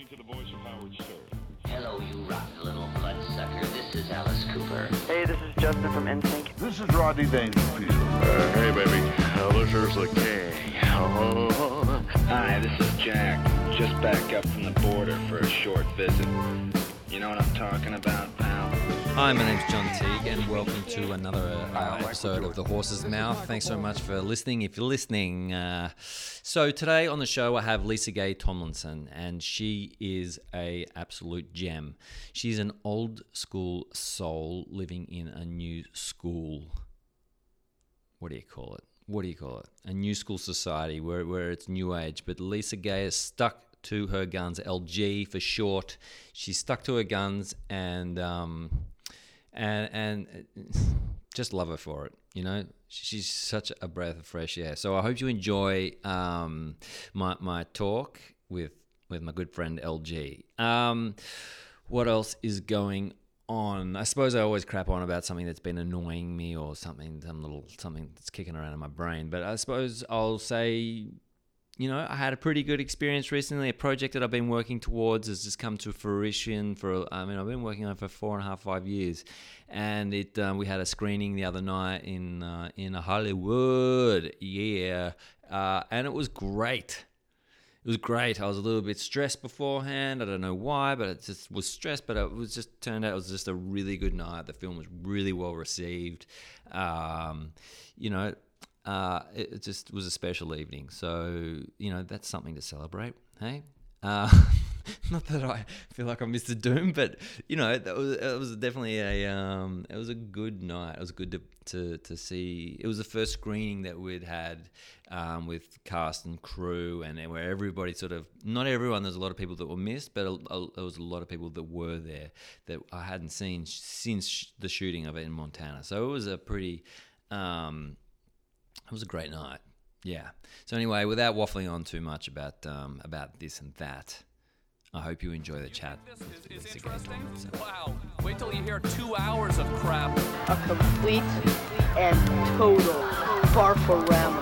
listening to the voice of Howard Stern. Hello, you rotten little bloodsucker. This is Alice Cooper. Hey, this is Justin from NSYNC. This is Rodney Dangerfield. Uh, hey, baby. Uh, this is the king. Oh. Hi, this is Jack. Just back up from the border for a short visit. You know what I'm talking about, pal? Hi, my name's John Teague, and welcome to another uh, episode of The Horse's Mouth. Thanks so much for listening. If you're listening, uh, so today on the show I have Lisa Gay Tomlinson, and she is a absolute gem. She's an old school soul living in a new school. What do you call it? What do you call it? A new school society where where it's new age. But Lisa Gay is stuck to her guns. LG for short. She stuck to her guns, and um, and and just love her for it. You know, she's such a breath of fresh air. So I hope you enjoy um, my my talk with with my good friend LG. Um, what else is going on? I suppose I always crap on about something that's been annoying me or something, some little something that's kicking around in my brain. But I suppose I'll say you know, I had a pretty good experience recently. A project that I've been working towards has just come to fruition. For I mean, I've been working on it for four and a half, five years, and it um, we had a screening the other night in uh, in Hollywood, yeah, uh, and it was great. It was great. I was a little bit stressed beforehand. I don't know why, but it just was stressed. But it was just turned out it was just a really good night. The film was really well received. Um, you know, uh, it, just was a special evening. So, you know, that's something to celebrate. Hey? Uh, not that I feel like I'm Mr. Doom, but you know, that was, it was definitely a um, it was a good night. It was good to, to, to see. It was the first screening that we'd had um, with cast and crew, and where everybody sort of not everyone. There's a lot of people that were missed, but a, a, there was a lot of people that were there that I hadn't seen since the shooting of it in Montana. So it was a pretty. Um, it was a great night. Yeah. So anyway, without waffling on too much about um, about this and that, I hope you enjoy the chat. This is, is interesting. Tomlinson. Wow. Wait till you hear two hours of crap. A complete and total barforama.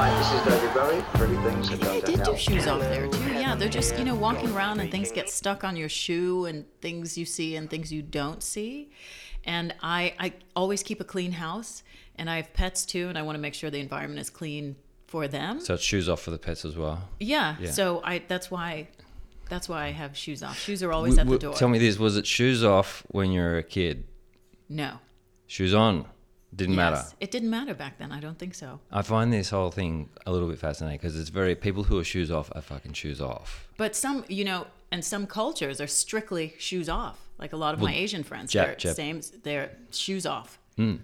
Hi, this is David Bowie. Pretty things that I don't did do shoes off there too. Yeah, they're just you know walking around and things get stuck on your shoe and things you see and things you don't see. And I I always keep a clean house and I have pets too and I want to make sure the environment is clean for them. So it's shoes off for the pets as well. yeah, yeah. So I that's why that's why I have shoes off. Shoes are always W- at the door. Tell me this: was it shoes off when you were a kid? no. Shoes on? Didn't matter. It didn't matter back then. I don't think so. I find this whole thing a little bit fascinating because it's very people who are shoes off are fucking shoes off. But some, you know, and some cultures are strictly shoes off. Like a lot of Well, my Asian friends, Jap- they're Jap- same. They're shoes off. Hmm.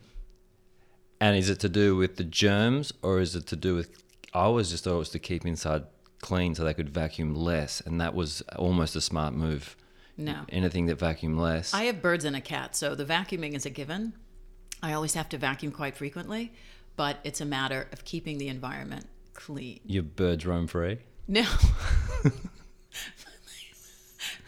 And is it to do with the germs or is it to do with? I always just thought it was to keep inside clean so they could vacuum less, and that was almost a smart move. No. Anything that vacuum less. I have birds and a cat, so the vacuuming is a given. I always have to vacuum quite frequently, but it's a matter of keeping the environment clean. Your birds roam free. No.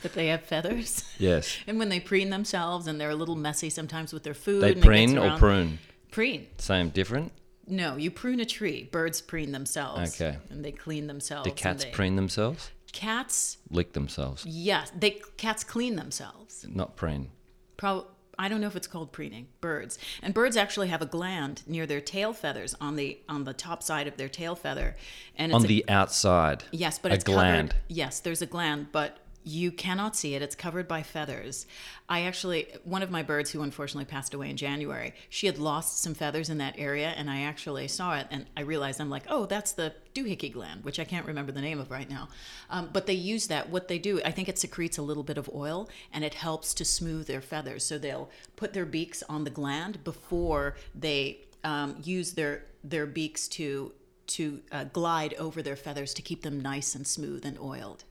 but they have feathers. Yes. And when they preen themselves and they're a little messy sometimes with their food. They and it gets preen or prune. Preen. Same, different. No, you prune a tree. Birds preen themselves. Okay. And they clean themselves. Do cats they- preen themselves? Cats, Lick themselves, yes, they cats clean themselves. not preen. Probably. I don't know if it's called preening. Birds and birds actually have a gland near their tail feathers on the on the top side of their tail feather, and it's On a- the outside. yes, but a it's gland. Covered, yes, there's a gland, but you cannot see it. It's covered by feathers. I actually one of my birds who unfortunately passed away in January. She had lost some feathers in that area, and I actually saw it, and I realized I'm like, oh, that's the doohickey gland, which I can't remember the name of right now. Um, but they use that. What they do, I think it secretes a little bit of oil, and it helps to smooth their feathers. So they'll put their beaks on the gland before they um, use their their beaks to to uh, glide over their feathers to keep them nice and smooth and oiled.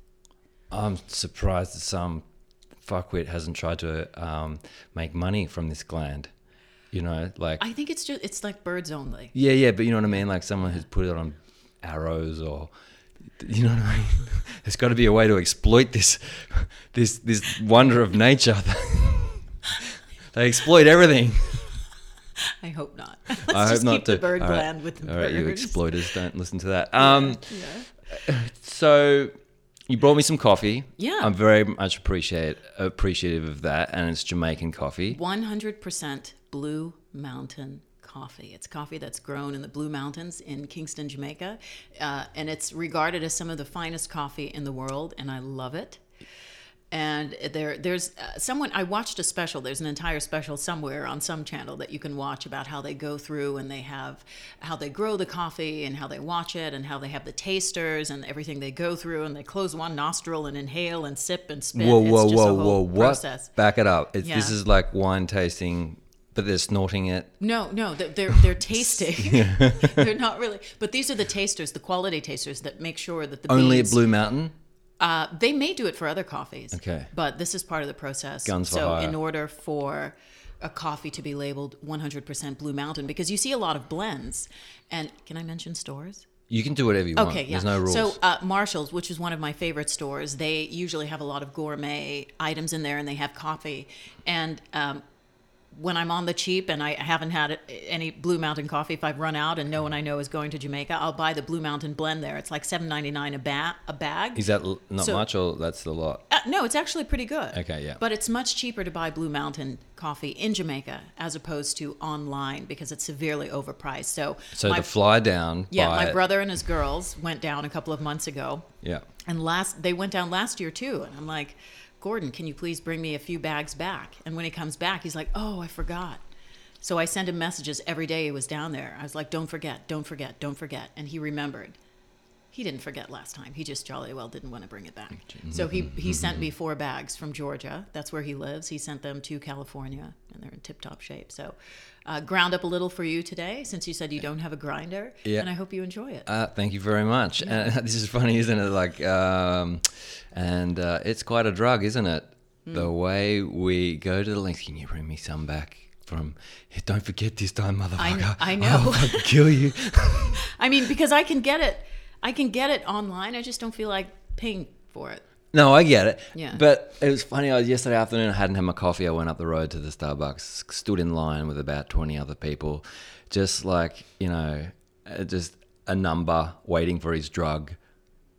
I'm surprised that some fuckwit hasn't tried to um, make money from this gland. You know, like I think it's just it's like birds only. yeah, yeah, but you know what I mean. Like someone who's put it on arrows or you know what I mean. There's got to be a way to exploit this, this, this wonder of nature. they exploit everything. I hope not. Let's I hope just not keep the to. bird All right. gland with the birds. All right, you exploiters, don't listen to that. Um, so You brought me some coffee. Yeah. I'm very much appreciate appreciative of that, and it's Jamaican coffee. 100% Blue Mountain coffee. It's coffee that's grown in the Blue Mountains in Kingston, Jamaica, uh, and it's regarded as some of the finest coffee in the world, and I love it. And there, there's uh, someone I watched a special. There's an entire special somewhere on some channel that you can watch about how they go through and they have how they grow the coffee and how they watch it and how they have the tasters and everything they go through and they close one nostril and inhale and sip and spit. Whoa, whoa, whoa, whoa! What? Process. Back it up. It's, This is like wine tasting, but they're snorting it. No, no, they're they're, tasting. they're not really, but these are the tasters, the quality tasters that make sure that the Only at Blue Mountain. Uh, they may do it for other coffees. Okay. but this is part of the process. Guns so, hire. in order for a coffee to be labeled 100% Blue Mountain, because you see a lot of blends, and can I mention stores? You can do whatever you want. Okay, yeah. There's no rules. So uh, Marshalls, which is one of my favorite stores, they usually have a lot of gourmet items in there, and they have coffee. And um, when I'm on the cheap and I haven't had any Blue Mountain coffee, if I've run out and no one I know is going to Jamaica, I'll buy the Blue Mountain blend there. It's like seven ninety nine a ba- a bag. is that l- not so- much, or that's a lot? Uh, no, it's actually pretty good. Okay, yeah. But it's much cheaper to buy Blue Mountain coffee in Jamaica as opposed to online because it's severely overpriced. So, So my, to fly down. yeah, my it- brother and his girls went down a couple of months ago Yeah. and last they went down last year too and i'm like gordon can you please bring me a few bags back? And when he comes back he's like oh i forgot. So i send him messages every day he was down there. I was like don't forget don't forget don't forget. And he remembered he didn't forget last time he just jolly well didn't want to bring it back so he, he sent me four bags from georgia that's where he lives he sent them to california and they're in tip-top shape so uh, ground up a little for you today since you said you don't have a grinder Yeah. and i hope you enjoy it Uh, thank you very much. And this is funny, isn't it? Like, um, and uh, it's quite a drug, isn't it? Hmm. The way we go to the length. Can you bring me some back from? "Hey, don't forget this time, motherfucker. I know. I'll kill you. I mean, because I can get it, I can get it online. I just don't feel like paying for it. no, I get it. Yeah. But it was funny. I was yesterday afternoon. I hadn't had my coffee. I went up the road to the Starbucks, stood in line with about twenty other people, just like you know, uh, just a number waiting for his drug.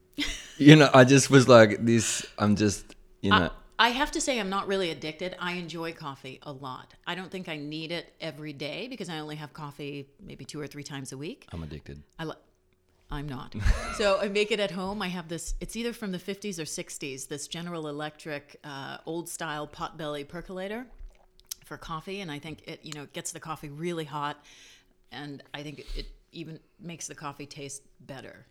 you know, I just was like this. I'm just you know. I have to say, I'm not really addicted. I enjoy coffee a lot. I don't think I need it every day because I only have coffee maybe two or three times a week. I'm addicted. I I'm not. so I make it at home. I have this. It's either from the 50s or 60s. This General Electric uh, old style potbelly percolator for coffee, and I think it you know it gets the coffee really hot, and I think it, it even makes the coffee taste better.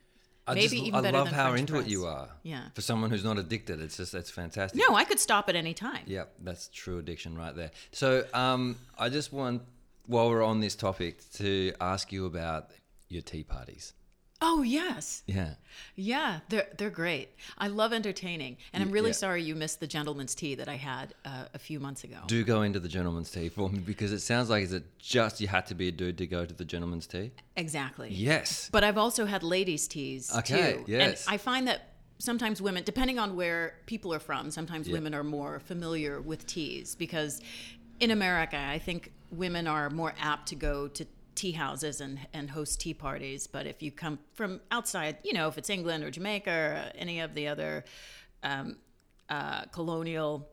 I Maybe just, even I better love than how French into press. it you are. Yeah. For someone who's not addicted, it's just it's fantastic. No, I could stop at any time. Yeah, that's true addiction right there. So um, I just want, while we're on this topic, to ask you about your tea parties. Oh yes, Yeah. yeah, they're they're great. I love entertaining, and I'm really yeah. sorry you missed the gentleman's tea that I had uh, a few months ago. Do go into the gentleman's tea for me because it sounds like is it just you had to be a dude to go to the gentleman's tea? exactly. Yes. But I've also had ladies' teas Okay, too. yes. And I find that sometimes women, depending on where people are from, sometimes women are more familiar with teas because in America, I think women are more apt to go to tea houses and, and host tea parties. But if you come from outside, you know, if it's England or Jamaica or any of the other um, uh, colonial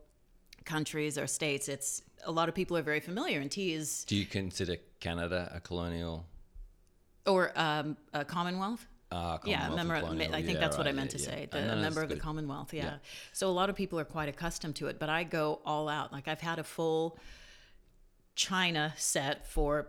countries or states, it's a lot of people are very familiar. And tea is, Do you consider Canada a colonial? or um, a Commonwealth. Uh, yeah, member. colonial? I think Yeah, that's what I meant yeah, to say. The, no, a member of the. Commonwealth. Yeah. So a lot of people are quite accustomed to it, but I go all out. Like I've had a full China set for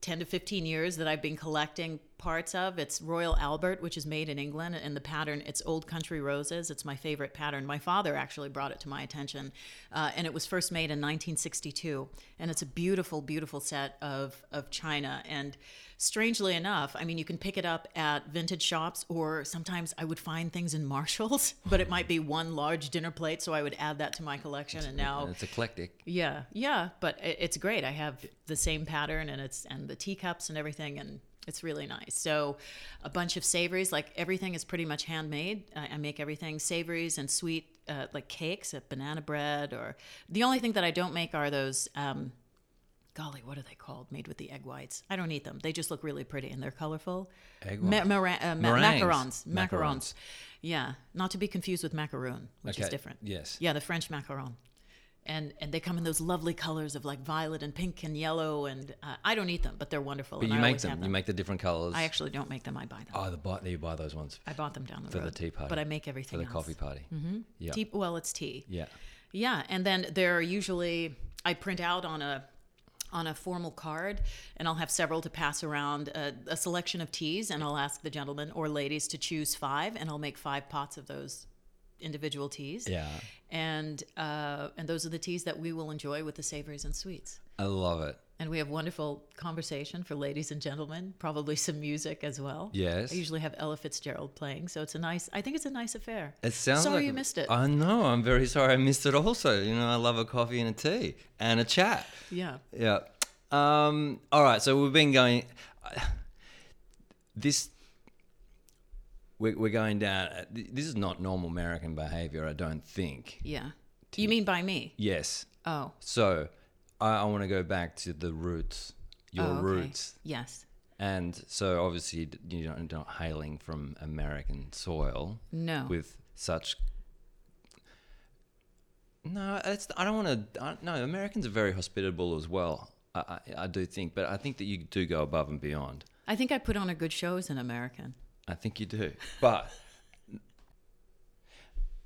10 to 15 years that I've been collecting parts of. It's Royal Albert, which is made in England, and the pattern, it's Old Country Roses. It's my favorite pattern. My father actually brought it to my attention, uh, and it was first made in 1962. And it's a beautiful, beautiful set of, of China. And strangely enough, I mean, you can pick it up at vintage shops, or sometimes I would find things in Marshalls, but it might be one large dinner plate, so I would add that to my collection. And now It's eclectic. yeah, yeah, but it- it's great. I have the same pattern and it's and the teacups and everything, and it's really nice. So, a bunch of savories, like everything is pretty much handmade. I, I make everything savories and sweet, uh, like cakes, uh, banana bread, or the only thing that I don't make are those um, golly, what are they called? Made with the egg whites. I don't eat them. They just look really pretty and they're colorful. Egg Ma- white. meringue- uh, ma- macarons. Macarons. Macarons. Yeah, not to be confused with macaroon, which is different. yes. Yeah, the French macaron. And and they come in those lovely colors of like violet and pink and yellow. And uh, I don't eat them, but they're wonderful. But and you I make always them. You make the different colors. I actually don't make them. I buy them. Oh, the buy, you buy those ones I bought them down the for road. For the tea party. But I make everything for the else. coffee party. Mm-hmm. Yeah. Tea, well, it's tea. Yeah. Yeah, and then there are usually I print out on a on a formal card, and I'll have several to pass around a, a selection of teas, and I'll ask the gentlemen or ladies to choose five, and I'll make five pots of those individual teas. Yeah. And uh, and those are the teas that we will enjoy with the savories and sweets. I love it. And we have wonderful conversation for ladies and gentlemen, probably some music as well. Yes. I usually have Ella Fitzgerald playing, so it's a nice. I think it's a nice affair. It sounds Sorry like you missed it. I know. I'm very sorry I missed it. Also, you know, I love a coffee and a tea and a chat. yeah. Yeah. Um, all right. So we've been going. This. We're, we're going down. Uh, this is not normal American behavior, I don't think. Yeah. Do You mean by me? Yes. Oh. So I, I want to go back to the roots, your Oh, okay. roots. Yes. And so obviously you don't, don't hailing from American soil No. with such. No, it's, I don't want to. No, Americans are very hospitable as well. I, I, I do think, but I think that you do go above and beyond. I think I put on a good show as an American. I think you do, but.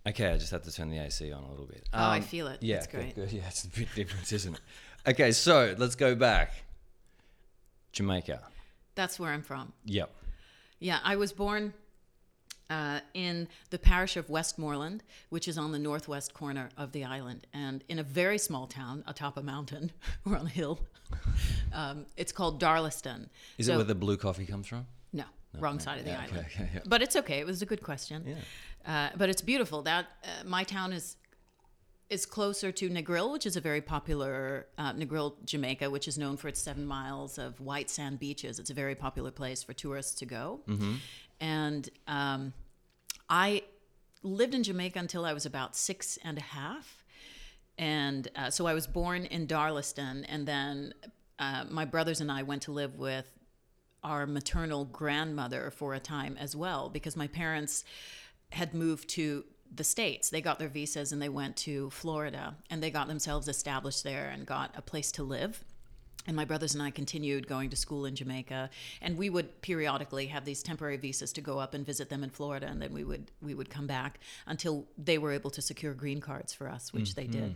Okay, I just have to turn the AC on a little bit. Oh, I Um, feel it. Yeah, That's great. Good, good. Yeah, it's a big difference, isn't it? Okay, so let's go back. Jamaica. That's where I'm from. Yep. Yeah, I was born uh, in the parish of Westmoreland, which is on the northwest corner of the island, and in a very small town atop a mountain or on a hill. Um, it's called Darliston. Is So- it where the blue coffee comes from? No, wrong side of the yeah, island. okay, yeah. But it's okay. It was a good question. Yeah. Uh, but it's beautiful. That uh, my town is is closer to Negril, which is a very popular uh, Negril, Jamaica, which is known for its seven miles of white sand beaches. It's a very popular place for tourists to go. And um, I lived in Jamaica until I was about six and a half. And uh, so I was born in Darliston, and then uh, my brothers and I went to live with our maternal grandmother for a time as well because my parents had moved to the states. They got their visas and they went to florida and they got themselves established there and got a place to live. And my brothers and I continued going to school in Jamaica, and we would periodically have these temporary visas to go up and visit them in Florida, and then we would we would come back until they were able to secure green cards for us, which mm, they mm. did.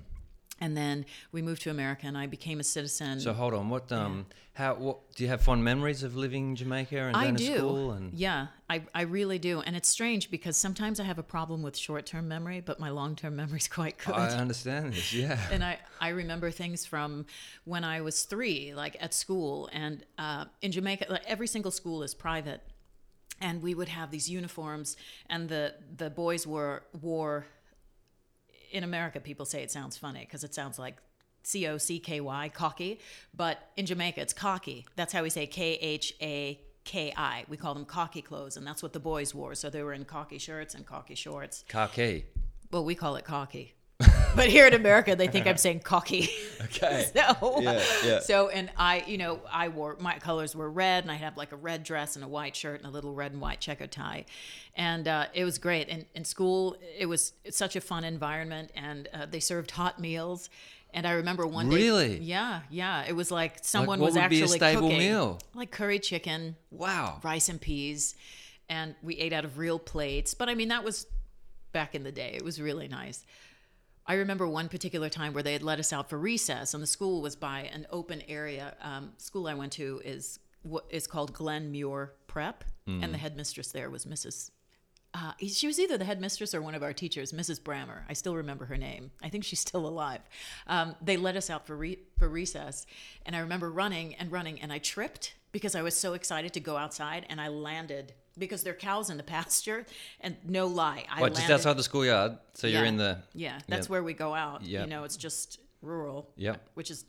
And then we moved to America, and I became a citizen. So hold on. What um how what do you have fond memories of living in Jamaica and I going do. to school and Yeah, I, I really do. And it's strange because sometimes I have a problem with short term memory, but my long term memory is quite good. I understand this. Yeah. and I, I remember things from when I was three, like at school. And uh, in Jamaica, like every single school is private. And we would have these uniforms, and the, the boys were wore. In America, people say it sounds funny because it sounds like C O C K Y, cocky. But in Jamaica, it's cocky. That's how we say K H A K I. We call them cocky clothes, and that's what the boys wore. So they were in cocky shirts and cocky shorts. Cocky. Well, we call it cocky. but here in America, they think I'm saying cocky. Okay. so, Yeah, yeah. so, and I, you know, I wore my colors were red, and I had like a red dress and a white shirt and a little red and white checker tie, and uh, it was great. And in school, it was such a fun environment, and uh, they served hot meals. And I remember one day, Really? yeah, yeah, it was like someone what was would be a actually cooking, meal? like curry chicken, Wow. rice and peas, and we ate out of real plates. But I mean, that was back in the day. It was really nice. I remember one particular time where they had let us out for recess, and the school was by an open area. Um, school I went to is what is called Glenmuir Prep, and the headmistress there was Mrs. Uh, she was either the headmistress or one of our teachers, Mrs. Brammer. I still remember her name. I think she's still alive. Um, they let us out for re- for recess, and I remember running and running, and I tripped because I was so excited to go outside, and I landed because they're cows in the pasture, and no lie, I What, landed. just outside the schoolyard? So you're in the Yeah, that's Yep. where we go out. Yep. You know, it's just rural. Yep. Which is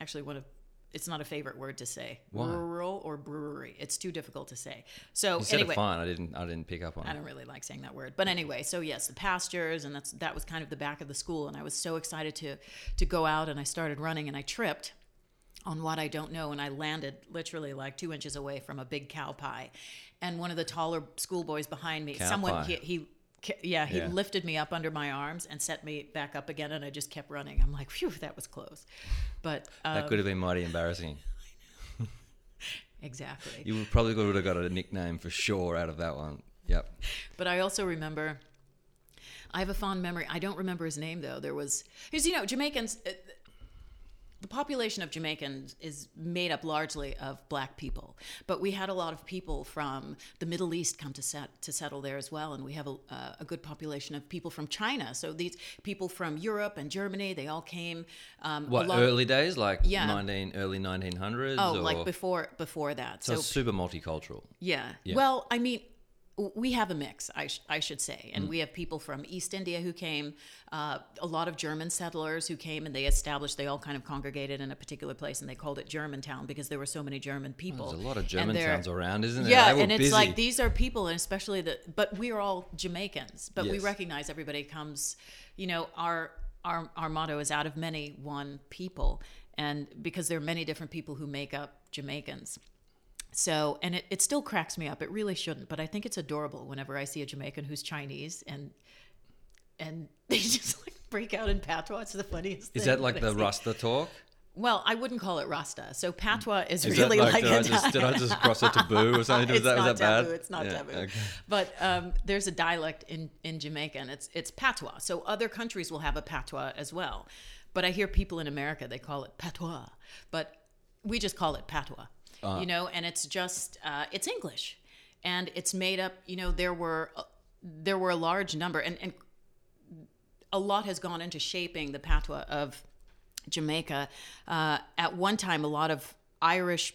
actually one of it's not a favorite word to say. Why? Rural or brewery. It's too difficult to say. So said anyway, it fine. I didn't I didn't pick up on I it. don't really like saying that word. But anyway, so yes, the pastures and that's that was kind of the back of the school and I was so excited to to go out and I started running and I tripped on what I don't know, and I landed literally like two inches away from a big cow pie, and one of the taller schoolboys behind me, someone he. he yeah, he Yeah. lifted me up under my arms and set me back up again, and I just kept running. I'm like, phew, that was close. But um, That could have been mighty embarrassing. exactly. You would probably would have got a nickname for sure out of that one. Yep. But I also remember, I have a fond memory. I don't remember his name though. There was, because you know, Jamaicans, uh, the population of Jamaicans is made up largely of black people, but we had a lot of people from the Middle East come to set to settle there as well, and we have a, uh, a good population of people from China. So these people from Europe and Germany, they all came. Um, What early days, like Yeah. nineteen early nineteen hundreds? Oh, or, like before before that. So, it's super multicultural. Yeah. Yeah. Well, I mean, we have a mix, I, sh- I should say. Mm. And we have people from East India who came, uh, a lot of German settlers who came and they established, they all kind of congregated in a particular place and they called it Germantown because there were so many German people. There's a lot of German towns around, isn't there? Yeah, were and it's busy. like these are people, and especially the, but we are all Jamaicans, but we recognize everybody comes, you know, our, our, our motto is out of many, one people. And because there are many different people who make up Jamaicans. So, and it, it still cracks me up. It really shouldn't, but I think it's adorable whenever I see a Jamaican who's Chinese and and they just like break out in patois. It's the funniest thing. Is that like the. Rasta talk? Well, I wouldn't call it Rasta. So patois is, Is really like, like, did, I a just, did I just cross a taboo or something? Was it's that, was not that bad? taboo. It's not Yeah, taboo. okay. But um, there's a dialect in in Jamaica, and it's it's patois. So other countries will have a patois as well. But I hear people in America they call it patois, but we just call it patois. Uh-huh. You know, and it's just uh, it's English, and it's made up. You know, there were uh, there were a large number, and and a lot has gone into shaping the patois of Jamaica. Uh, at one time, a lot of Irish,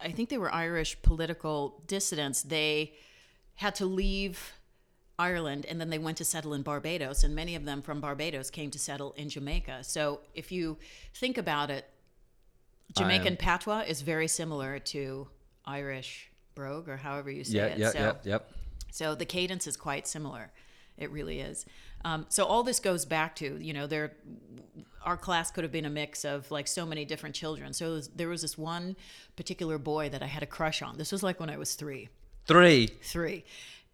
I think they were Irish political dissidents, they had to leave Ireland and then they went to settle in Barbados, and many of them from Barbados came to settle in Jamaica. So if you think about it, Jamaican am- patois is very similar to Irish brogue or however you say Yeah, it. yeah, so, yeah, yep. so the cadence is quite similar. It really is. Um, so all this goes back to you know there, our class could have been a mix of like so many different children. So was- there was this one particular boy that I had a crush on. This was like when I was three, Three. three,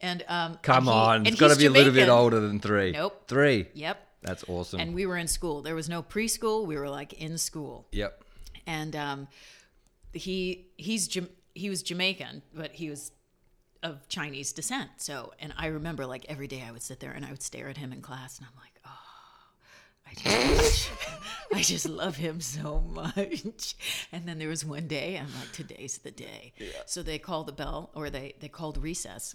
and um, Come and he- on. It's got to be a little bit older than three. Nope. Three. Yep. That's awesome. And we were in school. There was no preschool. We were like in school. yep. And um, he he's he was Jamaican, but he was of Chinese descent. So, and I remember like every day I would sit there and I would stare at him in class, and I'm like, oh, I just, I just love him so much. And then there was one day I'm like, today's the day. So they called the bell, or they they called recess.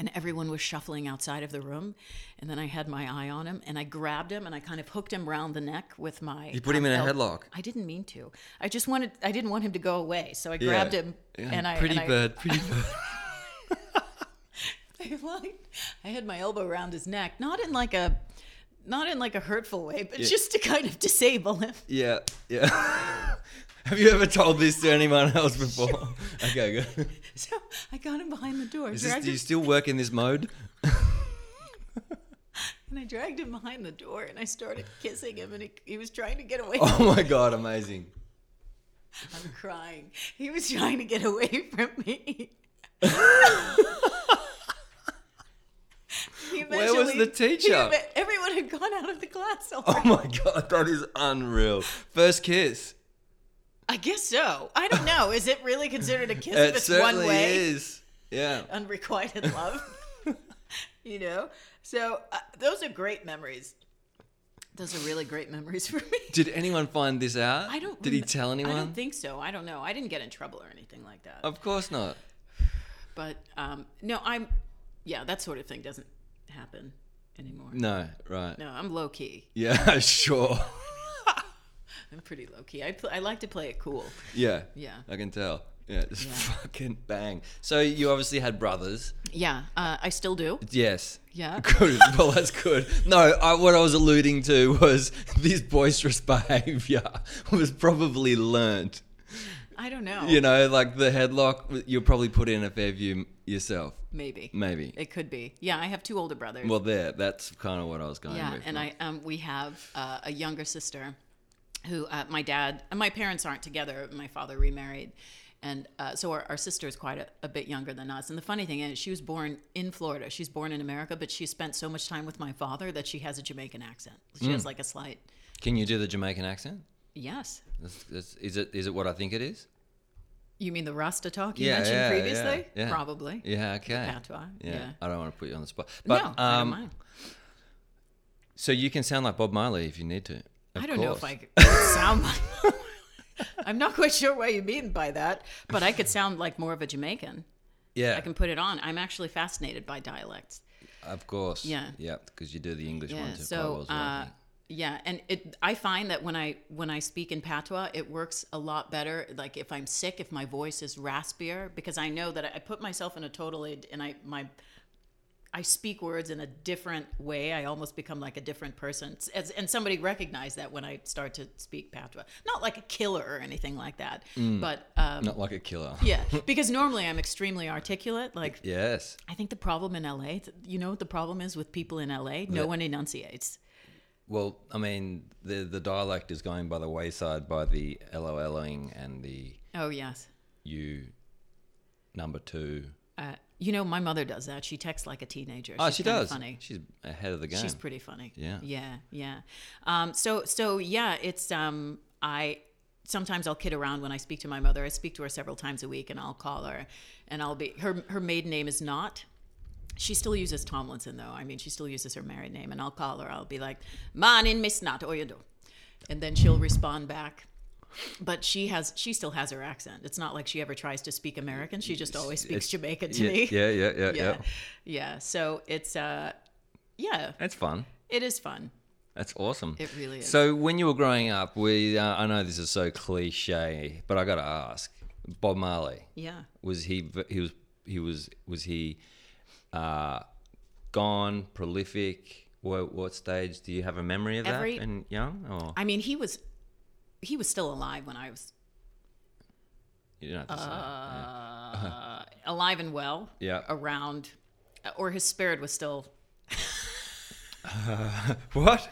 And everyone was shuffling outside of the room, and then I had my eye on him, and I grabbed him, and I kind of hooked him round the neck with my. You put him in a headlock. I didn't mean to. I just wanted. I didn't want him to go away, so I grabbed him Yeah, and I. pretty and I- bird, pretty bird. I, like, I had my elbow around his neck, not in like a, not in like a hurtful way, but just to kind of disable him. yeah, yeah. Have you ever told this to anyone else before? okay, good. So I got him behind the door, Is this, do you still work in this mode? and I dragged him behind the door, and I started kissing him, and he, he was trying to get away. Oh my god, amazing. I'm crying. He was trying to get away from me. Where was the teacher? he- everyone had gone out of the class. Oh my god, that is unreal. First kiss. I guess so. I don't know. Is it really considered a kiss if it's certainly one way? is. Yeah. Unrequited love. you know? So uh, those are great memories. Those are really great memories for me. Did anyone find this out? I don't. Did he tell anyone? I don't think so. I don't know. I didn't get in trouble or anything like that. Of course not. But um, no, I'm. Yeah, that sort of thing doesn't happen anymore. No, right. No, I'm low key. Yeah, sure. I'm pretty low key. I pl- I like to play it cool. Yeah. Yeah. I can tell. Yeah, just fucking bang. So you obviously had brothers. Yeah, uh, I still do. Yes. Yeah. Good. Well, that's good. No, I, what I was alluding to was this boisterous behaviour was probably learnt. I don't know. You know, like the headlock, you probably put in a fair view yourself. maybe. Maybe. It could be. Yeah, I have two older brothers. Well, there. That's kind of what I was going yeah, with. and I um, we have uh, a younger sister. Who uh, my dad and my parents aren't together. My father remarried. And uh, so our, our sister is quite a, a bit younger than us. And the funny thing is, she was born in Florida. She's born in America, but she spent so much time with my father that she has a Jamaican accent. She has like a slight, Can you do the Jamaican accent? yes. That's, that's, is it is it what I think it is? You mean the Rasta talk you Yeah, mentioned yeah, previously? yeah. Probably. Yeah. Okay. Patois, Yeah. yeah. I don't want to put you on the spot, but no, I don't um, mind. so you can sound like Bob Marley if you need to. Of I don't know if. I could sound like. I'm not quite sure what you mean by that, but I could sound like more of a Jamaican. Yeah. I can put it on. I'm actually fascinated by dialects. Of course. Yeah. Yeah, because you do the English Yeah. one too. So, well as well, uh, yeah, and it. I find that when I when I speak in patois, it works a lot better. Like if I'm sick, if my voice is raspier, because I know that I put myself in a totally and I my. I speak words in a different way. I almost become like a different person. As, and somebody recognized that when I start to speak patois. Not like a killer or anything like that, but um, Not like a killer. yeah, because normally I'm extremely articulate. Like Yes. I think the problem in LA, you know what the problem is with people in LA? No one enunciates. Well, I mean, the the dialect is going by the wayside by the LOLing and the Oh yes. you number two. Uh, you know, my mother does that. She texts like a teenager. Oh, She's she does. Funny. She's ahead of the game. She's pretty funny. Yeah. Yeah. Yeah. Um, so so yeah, it's um I sometimes I'll kid around when I speak to my mother. I speak to her several times a week, and I'll call her, and I'll be her her maiden name is not. She still uses Tomlinson though. I mean, she still uses her married name, and I'll call her. I'll be like, "Morning, Miss Not, or you do," and then she'll respond back. But she has, she still has her accent. It's not like she ever tries to speak American. She just always speaks It's- Jamaican to yeah, me. Yeah, yeah, yeah, yeah. yeah. So it's, uh, yeah, That's fun. it is fun. That's awesome. It really is. So when you were growing up, we uh, I know this is so cliche, but I got to ask, Bob Marley Yeah. was he he was he was was he uh, gone prolific? What what stage do you have a memory of Every- that? And young or I mean, he was, he was still alive when I was you don't have to say. yeah. uh, alive and well. Yeah. Around, or his spirit was still. What?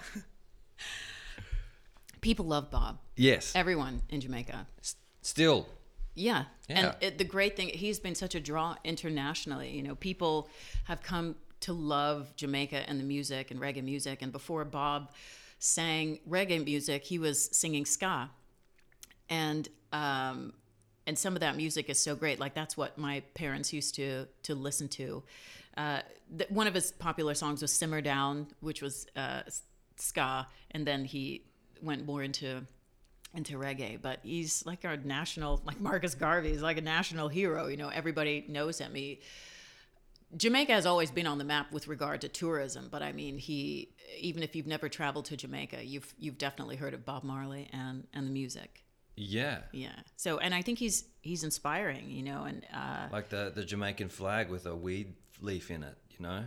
People love Bob. Yes. Everyone in Jamaica. S- Still. Yeah. Yeah. And it, the great thing, he's been such a draw internationally. You know, people have come to love Jamaica and the music and reggae music. And before Bob sang reggae music, he was singing ska. And, um, and some of that music is so great. Like that's what my parents used to to listen to. Uh, th- one of his popular songs was "Simmer Down," which was uh, ska, and then he went more into into reggae, but he's like our national, like Marcus Garvey is like a national hero. You know, everybody knows him. He, Jamaica has always been on the map with regard to tourism, but I mean, he even if you've never traveled to Jamaica, you've you've definitely heard of Bob Marley and and the music. Yeah. Yeah. So, and I think he's he's inspiring. You know, and uh, Like the the Jamaican flag with a weed leaf in it. You know.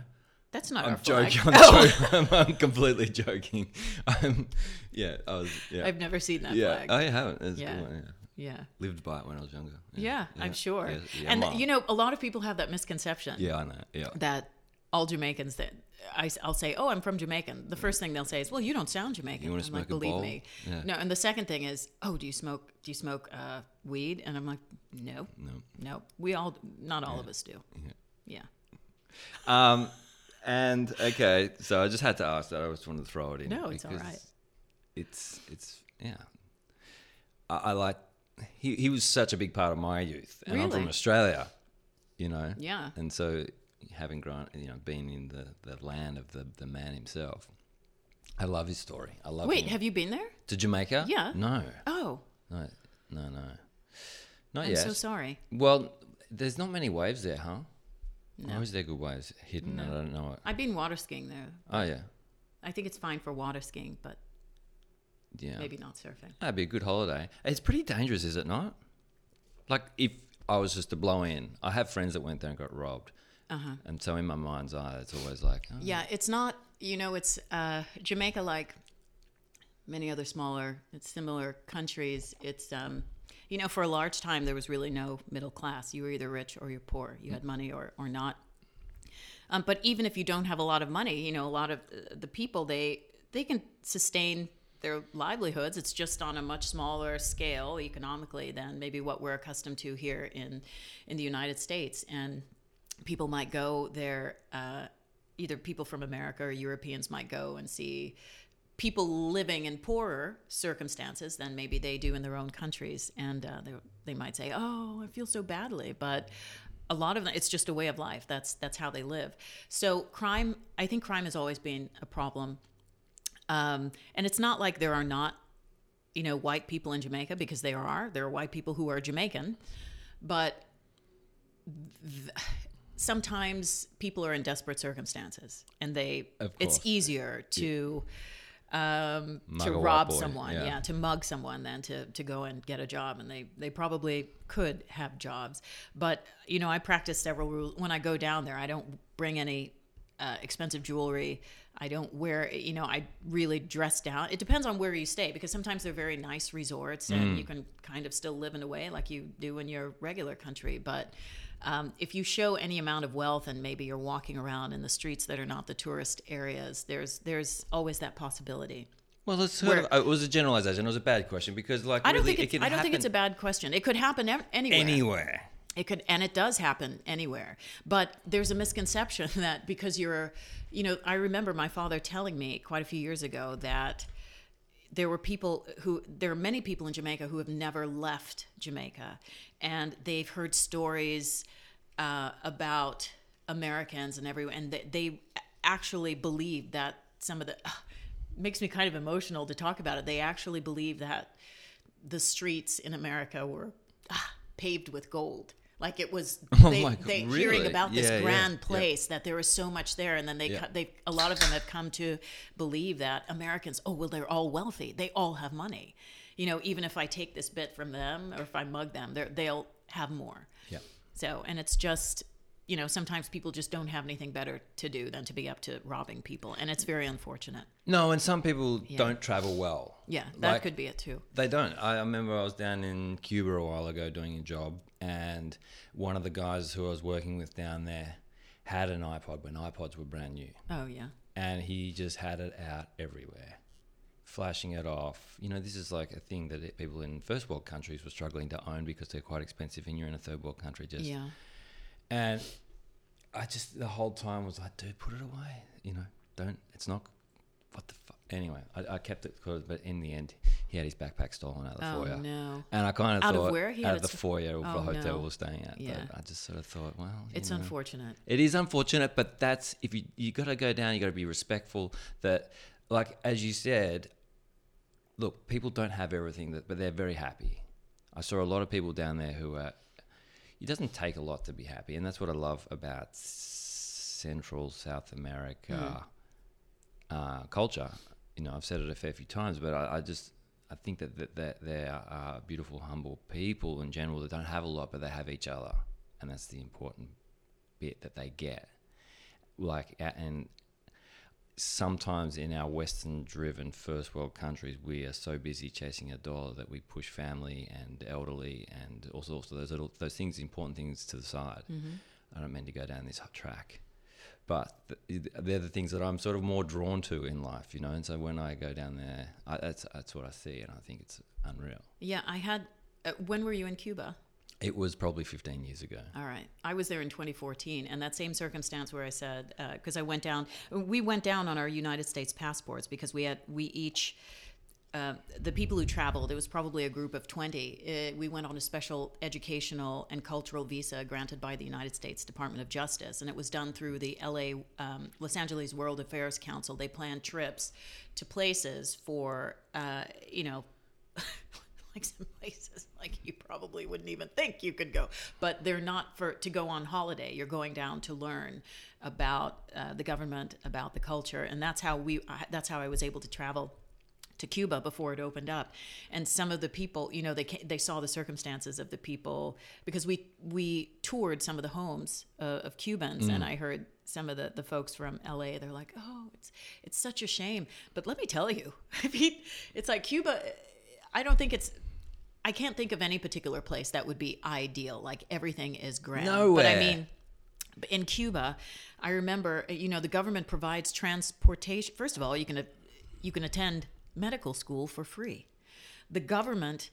that's not I'm our flag. joking. I'm, Oh, joking. I'm, I'm completely joking. I'm, yeah, I was. Yeah, I've never seen that yeah. flag. I haven't. It's a Yeah. good one, yeah. Yeah. Lived by it when I was younger. Yeah, I'm sure. Yeah, yeah, and you know, a lot of people have that misconception. Yeah, I know. Yeah. that all Jamaicans that I, will say, oh, I'm from Jamaican. The first thing they'll say is, well, you don't sound Jamaican. You wanna I'm like, smoke a believe bowl? me. Yeah. No, and the second thing is, oh, do you smoke? Do you smoke uh, weed? And I'm like, no, No. no. We all, not all of us do. Yeah. Um, and okay, so I just had to ask that. I just wanted to throw it in. No, it's all right. It's it's yeah. I, I like. He he was such a big part of my youth, and I'm from Australia. You know. Yeah. And so, having grown, you know, been in the the land of the the man himself, I love his story. I love. It. Wait, him. have you been there? to Jamaica? Yeah. No, Oh, no, no, no. Not I'm yet. so sorry. Well, there's not many waves there, huh? No. Or is there good waves hidden? I don't know. I've been water skiing there. Oh yeah, I think it's fine for water skiing, but yeah. maybe not surfing. That'd be a good holiday. It's pretty dangerous, is it not? Like if I was just to blow in, I have friends that went there and got robbed, Uh-huh. and so in my mind's eye, it's always like, oh, Yeah, it's not, you know, it's uh, Jamaica, like many other smaller, similar countries. It's, um, you know, for a large time, there was really no middle class. You were either rich or you're poor. You had money or, or not. Um, but even if you don't have a lot of money, you know, a lot of uh, the people, they, they can sustain their livelihoods. It's just on a much smaller scale economically than maybe what we're accustomed to here in in the United States. And people might go there. Uh, either people from America or Europeans might go and see people living in poorer circumstances than maybe they do in their own countries, and uh, they, they might say, "Oh, I feel so badly," but a lot of them, it's just a way of life. That's that's how they live. So crime, I think crime has always been a problem, um, and it's not like there are not, you know, white people in Jamaica because there are. There are white people who are Jamaican, but th- sometimes people are in desperate circumstances, and they it's easier to. Um, to rob someone, yeah. yeah. to mug someone than to, to go and get a job, and they they probably could have jobs. But you know, I practice several rules when I go down there. I don't bring any uh, expensive jewelry. I don't wear, you know, I really dress down. It depends on where you stay because sometimes they're very nice resorts and you can kind of still live in a way like you do in your regular country. But um, if you show any amount of wealth and maybe you're walking around in the streets that are not the tourist areas, there's there's always that possibility. Well, it's sort Where- of, it was a generalization. It was a bad question because, like, I don't really, think it it's, can I don't think it's a bad question. It could happen anywhere. anywhere. It could, and it does happen anywhere. But there's a misconception that because you're, you know, I remember my father telling me quite a few years ago that there were people who, there are many people in Jamaica who have never left Jamaica, and they've heard stories uh, about Americans and everyone, and they, they actually believe that some of the makes me kind of emotional to talk about it. They actually believe that the streets in America were paved with gold. Like it was, Oh they, they hearing about this Yeah, yeah, grand yeah. place that there is so much there, and then they, Yeah. they, a lot of them have come to believe that Americans, oh well, they're all wealthy, they all have money. You know, even if I take this bit from them or if I mug them, they'll have more. Yeah. So, and it's just, you know, sometimes people just don't have anything better to do than to be up to robbing people, and it's very unfortunate. No, and some people don't travel well. Yeah, that Like, could be it too. They don't. I remember I was down in Cuba a while ago doing a job, and one of the guys who I was working with down there had an iPod when iPods were brand new, Oh yeah. and he just had it out everywhere, flashing it off. You know, this is like a thing that people in first world countries were struggling to own because they're quite expensive, and you're in a third world country. Just Yeah. And I just the whole time was like, dude, put it away. You know, don't. It's not. What the fuck? Anyway, I, I kept it closed, but in the end, he had his backpack stolen out of the Oh, foyer. no. And I kind of Out of thought where? He out of the foyer of the Oh, hotel no. we were staying at. Yeah. I just sort of thought, well, It's know. unfortunate. It is unfortunate, but that's if you you got to go down. You got to be respectful. That, like as you said, look, people don't have everything, that, but they're very happy. I saw a lot of people down there who are. It doesn't take a lot to be happy, and that's what I love about Central South America uh, culture. You know, I've said it a fair few times, but I, I just I think that that, that they are beautiful, humble people in general that don't have a lot, but they have each other, and that's the important bit that they get. Like, and sometimes in our Western-driven first world countries, we are so busy chasing a dollar that we push family and elderly and also also those little those things, important things, to the side. I don't mean to go down this track, but th- they're the things that I'm sort of more drawn to in life, you know. And so when I go down there, I, that's that's what I see, and I think it's unreal. Yeah, I had. Uh, when were you in Cuba? It was probably 15 years ago. All right. I was there in 2014, and that same circumstance where I said, because I went down, we went down on our United States passports because we had, we each, uh, the people who traveled, it was probably a group of 20. Uh, we went on a special educational and cultural visa granted by the United States Department of Justice, and it was done through the LA, um, Los Angeles World Affairs Council. They planned trips to places for, uh, you know, like some places like you probably wouldn't even think you could go but they're not for to go on holiday you're going down to learn about uh, the government about the culture and that's how we I- that's how i was able to travel to Cuba before it opened up, and some of the people, you know, they they saw the circumstances of the people because we we toured some of the homes uh, of Cubans, and I heard some of the, the folks from LA. They're like, "Oh, it's it's such a shame," but let me tell you, I mean, it's like Cuba. I don't think it's. I can't think of any particular place that would be ideal. Like everything is grand. But I mean, in Cuba, I remember, you know, the government provides transportation. First of all, you can you can attend medical school for free. The government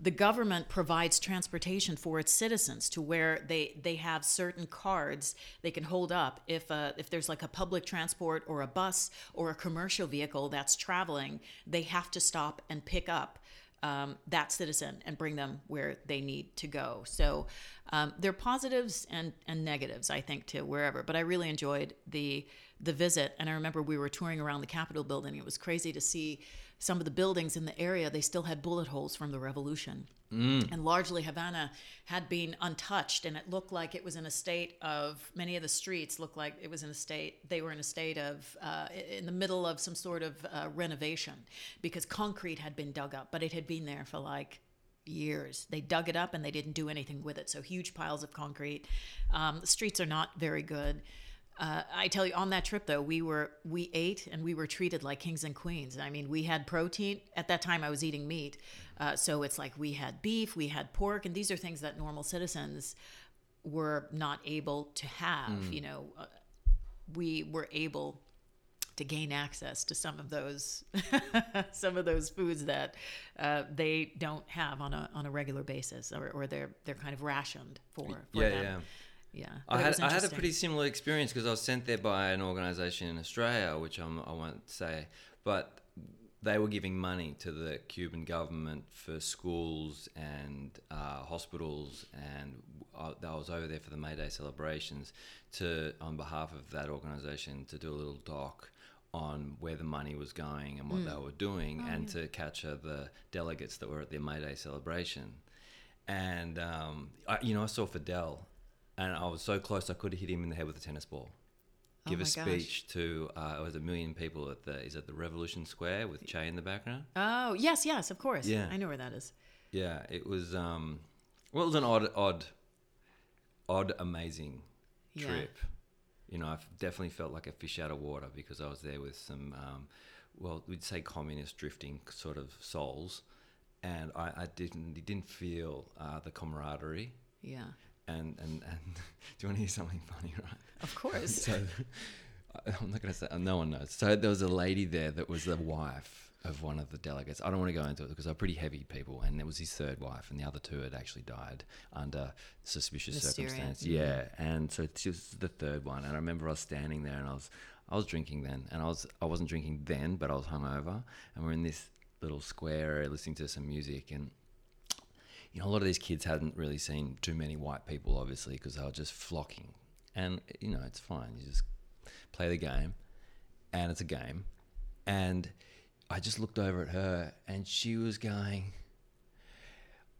the government provides transportation for its citizens to where they they have certain cards they can hold up if uh, if there's like a public transport or a bus or a commercial vehicle that's traveling they have to stop and pick up um, that citizen and bring them where they need to go. So um, there are positives and and negatives I think to wherever but I really enjoyed the the visit. And I remember we were touring around the Capitol building. It was crazy to see some of the buildings in the area they still had bullet holes from the revolution and largely havana had been untouched and it looked like it was in a state of many of the streets looked like it was in a state they were in a state of uh, in the middle of some sort of uh, renovation because concrete had been dug up but it had been there for like years they dug it up and they didn't do anything with it so huge piles of concrete um, the streets are not very good uh, I tell you, on that trip though, we were we ate and we were treated like kings and queens. I mean, we had protein at that time. I was eating meat, uh, so it's like we had beef, we had pork, and these are things that normal citizens were not able to have. You know, uh, we were able to gain access to some of those some of those foods that uh, they don't have on a on a regular basis, or, or they're they're kind of rationed for, for yeah, them. yeah. Yeah, I had I had a pretty similar experience because I was sent there by an organisation in Australia, which I'm, I won't say, but they were giving money to the Cuban government for schools and uh, hospitals, and I, I was over there for the May Day celebrations to on behalf of that organisation to do a little doc on where the money was going and what Mm. they were doing, Oh, and to capture the delegates that were at the May Day celebration and um, I, you know, I saw Fidel, and I was so close I could have hit him in the head with a tennis ball. Oh Give my a gosh. speech to uh, it was a million people at the is it the Revolution Square with Che in the background? Oh yes, yes, of course. Yeah. I know where that is. Yeah, it was. Um, well, it was an odd, odd, odd, amazing Yeah. trip. You know, I've definitely felt like a fish out of water because I was there with some, um, well, we'd say communist drifting sort of souls, and I, I didn't didn't feel uh, the camaraderie. Yeah, And, and and do you want to hear something funny, right? of course. So I'm not going to say. No one knows. So there was a lady there that was the wife of one of the delegates. I don't want to go into it because they're pretty heavy people, and it was his third wife, and the other two had actually died under suspicious Mysterious. circumstance. Mm-hmm. Yeah, and so she was the third one, and I remember I was standing there, and I was I was drinking then, and I was I wasn't drinking then, but I was hungover, and we're in this little square area listening to some music, and you know, a lot of these kids hadn't really seen too many white people, obviously, because they were just flocking. And, you know, it's fine. You just play the game, and it's a game. And I just looked over at her, and she was going,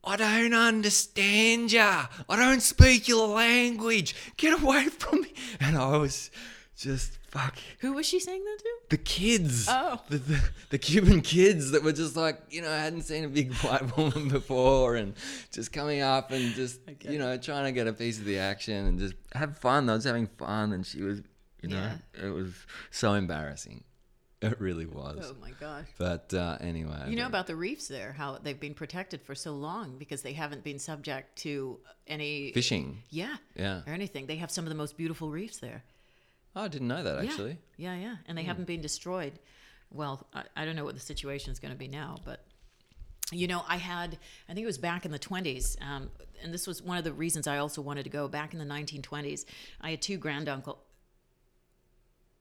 I don't understand ya. I don't speak your language. Get away from me. And I was just, fuck Who was she saying that to? the kids, Oh. the, the the Cuban kids that were just like you know hadn't seen a big white woman before and just coming up and just you know trying to get a piece of the action and just have fun. I was having fun and she was you know it was so embarrassing. It really was. Oh my gosh. But uh, anyway, You know about the reefs there, how they've been protected for so long because they haven't been subject to any fishing. Yeah. Yeah. Or anything. They have some of the most beautiful reefs there. Oh, I didn't know that Yeah. actually. Yeah, yeah. And they haven't been destroyed. Well, I, I don't know what the situation is going to be now, but you know, I had, I think it was back in the 20s, um, and this was one of the reasons I also wanted to go. Back in the 1920s, I had two granduncle.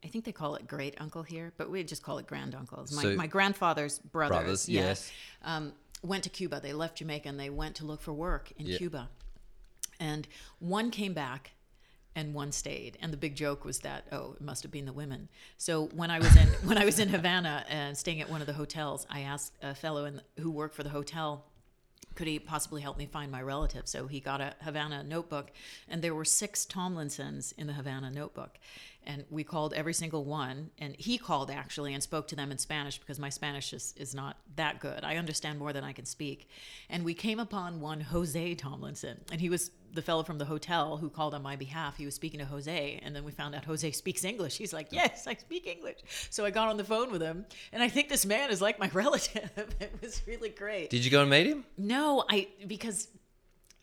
I think they call it great uncle here, but we just call it granduncles. My, So- my grandfather's brothers, Brothers, yeah, yes. um, went to Cuba. They left Jamaica and they went to look for work in Yeah. Cuba. And one came back and one stayed. And the big joke was that, oh, it must have been the women. So when I was in when I was in Havana and staying at one of the hotels, I asked a fellow in, who worked for the hotel could he possibly help me find my relative? So he got a Havana notebook, and there were six Tomlinsons in the Havana notebook. And we called every single one, and he called actually and spoke to them in Spanish because my Spanish is, is not that good. I understand more than I can speak. And we came upon one Jose Tomlinson, and he was the fellow from the hotel who called on my behalf. He was speaking to Jose, and then we found out Jose speaks English. He's like, Yes, I speak English. So I got on the phone with him, and I think this man is like my relative. it was really great. Did you go and meet him? No, I because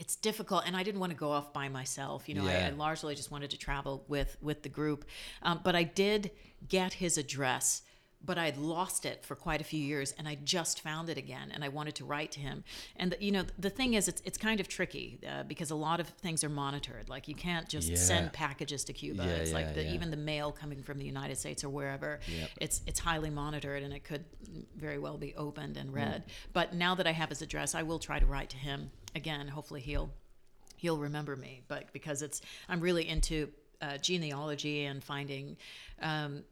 it's difficult, and I didn't want to go off by myself. You know, I, I largely just wanted to travel with with the group. Um, but I did get his address but I'd lost it for quite a few years, and I just found it again, and I wanted to write to him. And the, you know, the thing is, it's it's kind of tricky uh, because a lot of things are monitored. Like you can't just Yeah. send packages to Cuba. Yeah, it's yeah, like the, even the mail coming from the United States or wherever. Yep. It's it's highly monitored, and it could very well be opened Mm. and read. But now that I have his address, I will try to write to him again. Hopefully, he'll he'll remember me but because it's i'm really into uh, genealogy and finding um,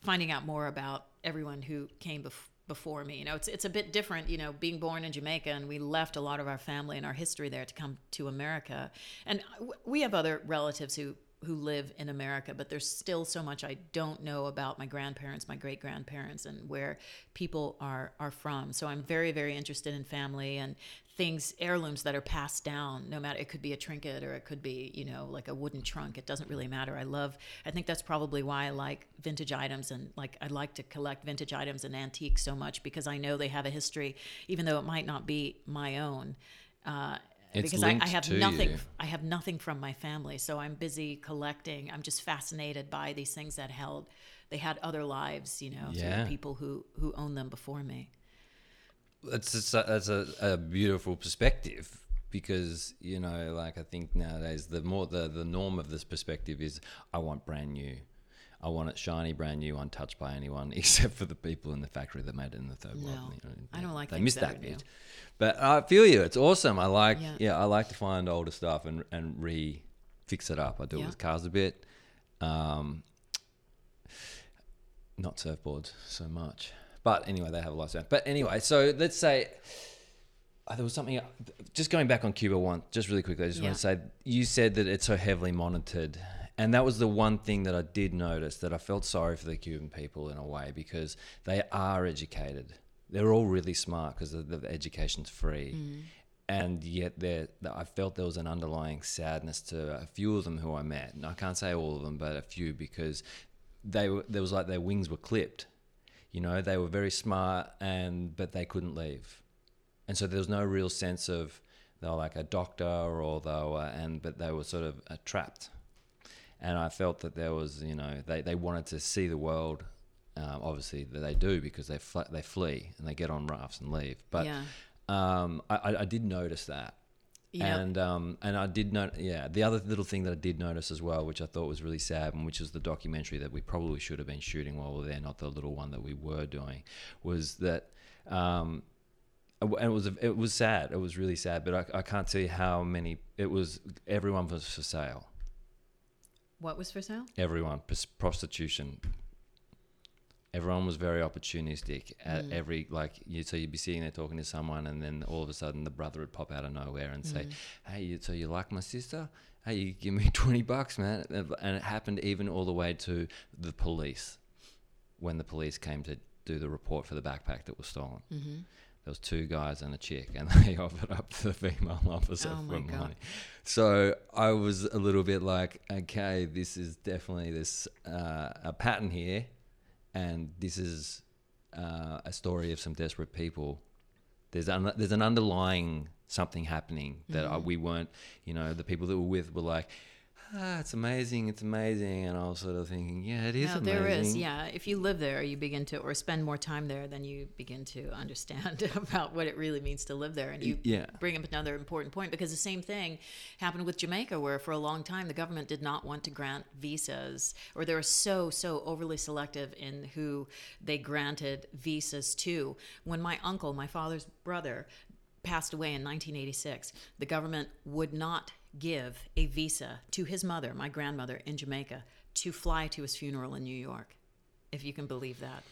finding out more about everyone who came bef- before me you know it's it's a bit different you know being born in jamaica and we left a lot of our family and our history there to come to america. And w- we have other relatives who who live in America, but there's still so much I don't know about my grandparents, my great grandparents, and where people are are from. So I'm very very interested in family and things heirlooms that are passed down. No matter it could be a trinket or it could be you know like a wooden trunk. It doesn't really matter. I love. I think that's probably why I like vintage items and like I like to collect vintage items and antiques so much because I know they have a history, even though it might not be my own. Uh, It's because I, I have nothing you. I have nothing from my family, so I'm busy collecting. I'm just fascinated by these things that held. They had other lives, you know, Yeah. people who who owned them before me. That's just a, that's a, a beautiful perspective because you know, like I think nowadays the more the the norm of this perspective is I want brand new. I want it shiny, brand new, untouched by anyone except for the people in the factory that made it in the third world. No, You know, I don't like that. they missed that that bit. But I feel you. It's awesome. I like Yeah. yeah. I like to find older stuff and and re fix it up. I do it with cars a bit. Um, not surfboards so much. But anyway, they have a lifespan. But anyway, so let's say uh, there was something. Just going back on Cuba one, just really quickly. I just Yeah. want to say you said that it's so heavily monitored, and that was the one thing that I did notice that I felt sorry for the Cuban people in a way because they are educated. They're all really smart because the, the education's free. Mm. And yet, there, I felt there was an underlying sadness to a few of them who I met. And I can't say all of them, but a few because they were, there was like their wings were clipped. You know, they were very smart, and but they couldn't leave, and so there was no real sense of they were like a doctor or they were, and but they were sort of uh, trapped. And I felt that there was, you know, they, they wanted to see the world. Um, obviously, they do because they fl- they flee and they get on rafts and leave. But Yeah. um, I, I, did notice that. Yep. And um, and I did note, yeah. The other little thing that I did notice as well, which I thought was really sad, and which is the documentary that we probably should have been shooting while we are there, not the little one that we were doing, was that, um, and it was it was sad. It was really sad, but I, I can't tell you how many. It was everyone was for sale. What was for sale? Everyone pros- prostitution. Everyone was very opportunistic at Mm. every like you. So you'd be sitting there talking to someone, and then all of a sudden the brother would pop out of nowhere and say, Mm. "Hey, you, so you like my sister? Hey, you give me twenty bucks, man." And and it happened even all the way to the police when the police came to do the report for the backpack that was stolen. Mm-hmm. There was two guys and a chick, and they offered up to the female officer Oh for God. money. So I was a little bit like, okay, this is definitely this uh, a pattern here, and this is uh, a story of some desperate people. There's un- there's an underlying something happening that Mm-hmm. I, we weren't, you know, the people that were with were like, ah, it's amazing, it's amazing, and I was sort of thinking, yeah, it is No, amazing. there is. Yeah, if you live there, you begin to, or spend more time there, then you begin to understand about what it really means to live there. And you Yeah. bring up another important point because the same thing happened with Jamaica, where for a long time the government did not want to grant visas, or they were so so overly selective in who they granted visas to. When my uncle, my father's brother, passed away in 1986, the government would not give a visa to his mother, my grandmother in Jamaica, to fly to his funeral in New York, if you can believe that.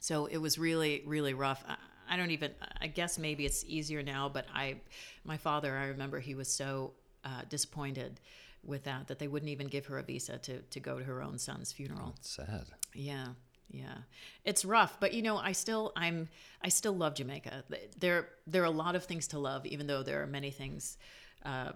So it was really, really rough. I, I don't even, I guess maybe it's easier now, but I, my father, I remember he was so uh, disappointed with that, that they wouldn't even give her a visa to, to go to her own son's funeral. It's sad. Yeah, yeah, it's rough, but you know, I still, I'm, I still love Jamaica. There, there are a lot of things to love, even though there are many things, uh,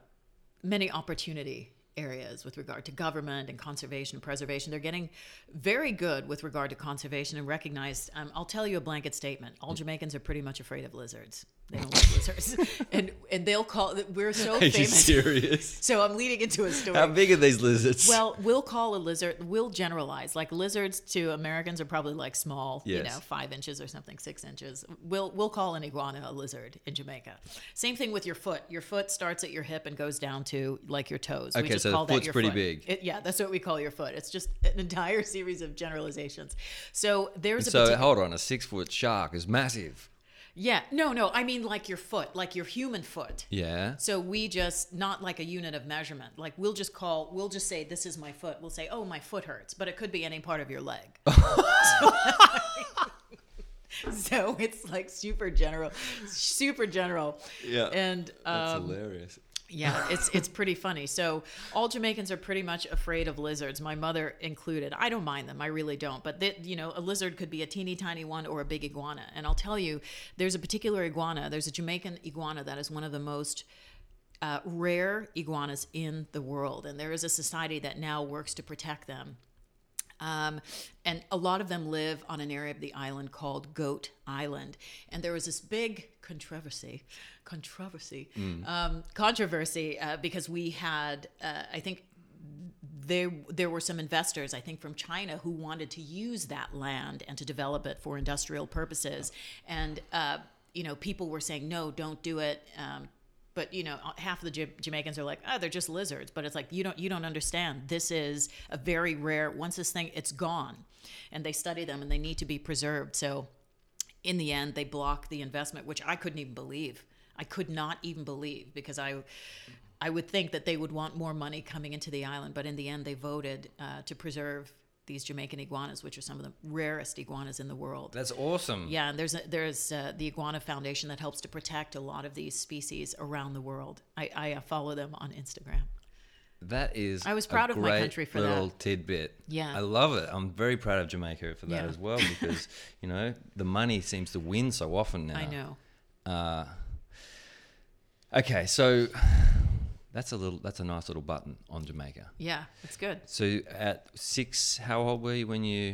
many opportunity areas with regard to government and conservation and preservation. They're getting very good with regard to conservation and recognized. Um, I'll tell you a blanket statement: all Jamaicans are pretty much afraid of lizards. They don't like lizards, and and they'll call. We're so Are you famous. serious? So I'm leading into a story. How big are these lizards? Well, we'll call a lizard. We'll generalize. Like lizards to Americans are probably like small, you know, five inches or something, six inches. We'll we'll call an iguana a lizard in Jamaica. Same thing with your foot. Your foot starts at your hip and goes down to like your toes. we Okay, just so the call foot's your pretty foot. big. It- yeah, that's what we call your foot. It's just an entire series of generalizations. So there's a so partic- hold on, a six foot shark is massive. Yeah, no, no, I mean like your foot, like your human foot. Yeah. So we just not like a unit of measurement. Like we'll just call, we'll just say this is my foot. We'll say, oh, my foot hurts, but it could be any part of your leg. so it's like super general, super general. Yeah. And That's um, hilarious. Yeah, it's it's pretty funny. So all Jamaicans are pretty much afraid of lizards, my mother included. I don't mind them, I really don't. But they, you know, a lizard could be a teeny tiny one or a big iguana. And I'll tell you, there's a particular iguana. There's a Jamaican iguana that is one of the most uh, rare iguanas in the world, and there is a society that now works to protect them. Um, and a lot of them live on an area of the island called Goat Island. And there was this big controversy, controversy, um, controversy uh, because we had, uh, I think, there there were some investors I think from China who wanted to use that land and to develop it for industrial purposes. And uh, you know people were saying no don't do it. Um, but you know half of the Ja- Jamaicans are like oh they're just lizards. But it's like you don't you don't understand. This is a very rare once this thing it's gone. And they study them and they need to be preserved. So in the end they block the investment which i couldn't even believe. I could not even believe because i i would think that they would want more money coming into the island. But in the end they voted uh, to preserve these jamaican iguanas which are some of the rarest iguanas in the world That's awesome. yeah and there's a, there's uh, the iguana foundation that helps to protect a lot of these species around the world i, I uh, follow them on instagram That is. I was proud of my country for little that. Little tidbit. Yeah. I love it. I'm very proud of Jamaica for that Yeah. as well because you know the money seems to win so often now. i know Uh, okay, so that's a little. That's a nice little button on Jamaica. yeah it's good So at six, how old were you when you?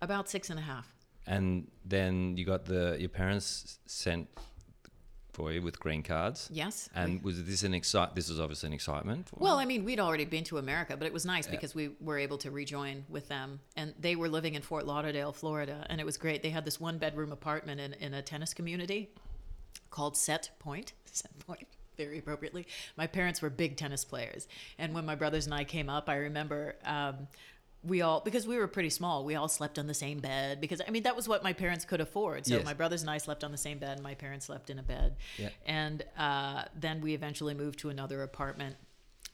about six and a half And then you got the your parents sent for you with green cards. yes And was this an excite? This was obviously an excitement. For Well, I mean, we'd already been to America, but it was nice because we were able to rejoin with them. And they were living in Fort Lauderdale, Florida, and it was great. They had this one bedroom apartment in, in a tennis community called Set Point. Set Point, very appropriately. My parents were big tennis players. And when my brothers and I came up, I remember. Um, we all because we were pretty small we all slept on the same bed because i mean that was what my parents could afford so Yes. my brothers and i slept on the same bed and my parents slept in a bed Yeah. and uh, then we eventually moved to another apartment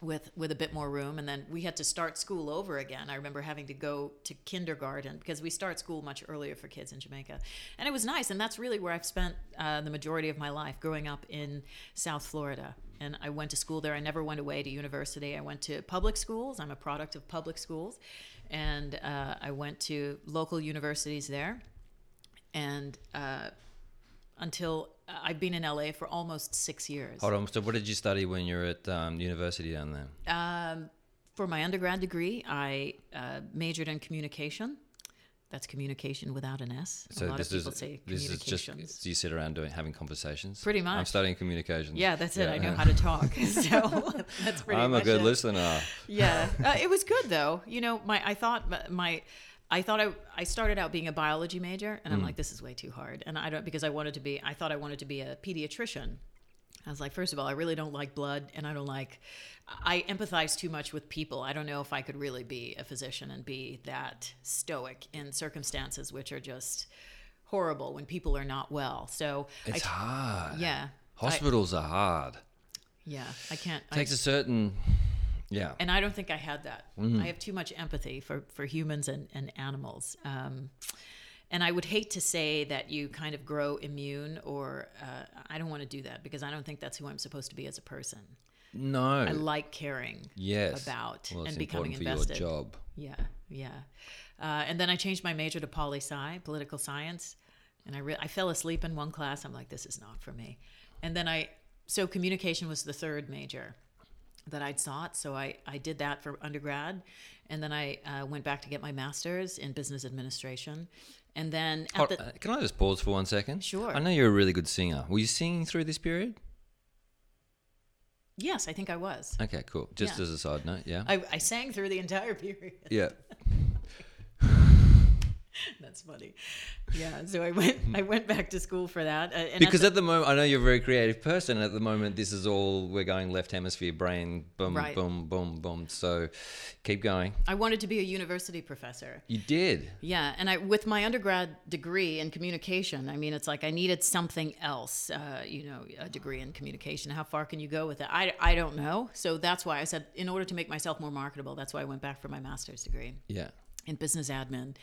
with with a bit more room and then we had to start school over again. I remember having to go to kindergarten because we start school much earlier for kids in jamaica. And it was nice and that's really where i've spent uh, the majority of my life growing up in south florida. And i went to school there. I never went away to university. I went to public schools. I'm a product of public schools. And uh, i went to local universities there. And uh, until I've been in LA for almost six years. Hold on. So what did you study when you were at um, university down there? Um, for my undergrad degree, I uh, majored in communication. That's communication without an S. So a lot this of people is say this is just communications. so you sit around doing having conversations. Pretty much. I'm studying communications. yeah, that's it. Yeah, I know how to talk. so that's pretty I'm a good it. listener. yeah uh, it was good though you know my i thought my i thought i i started out being a biology major and i'm mm. like this is way too hard and i don't because i wanted to be i thought i wanted to be a pediatrician I was like, first of all, I really don't like blood, and I don't like. I empathize too much with people. I don't know if I could really be a physician and be that stoic in circumstances which are just horrible when people are not well. So It's I, hard. yeah, I, Hospitals are hard. yeah, I can't. I, takes a certain. Yeah. and I don't think I had that. Mm-hmm. I have too much empathy for for humans and and animals. Um, and I would hate to say that you kind of grow immune, or uh, I don't want to do that because I don't think that's who I'm supposed to be as a person. no. I like caring yes. about well, and becoming invested. for your job. Yeah, yeah. Uh, and then I changed my major to poli sci, political science, and I re- I fell asleep in one class. I'm like, this is not for me. And then I so communication was the third major, that I'd sought. So I, I did that for undergrad. And then I uh, went back to get my master's in business administration. And then at Hold- the, uh, Can I just pause for one second? Sure. I know you're a really good singer. Were you singing through this period? yes, I think I was. Okay, cool. Just Yeah. as a side note, yeah. I, I sang through the entire period. yeah. That's funny. Yeah, so I went I went back to school for that. Uh, and at Because the- at the moment, I know you're a very creative person. and At the moment, this is all we're going left hemisphere brain, boom, Right. boom, boom, boom. So keep going. I wanted to be a university professor. You did. Yeah, and I with my undergrad degree in communication, I mean, it's like I needed something else. Uh, you know, a degree in communication. How far can you go with it? I, I don't know. So that's why I said, in order to make myself more marketable, that's why I went back for my master's degree Yeah. In business admin.